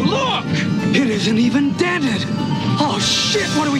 [SPEAKER 4] Look! It isn't even dented! Oh shit, what we do now?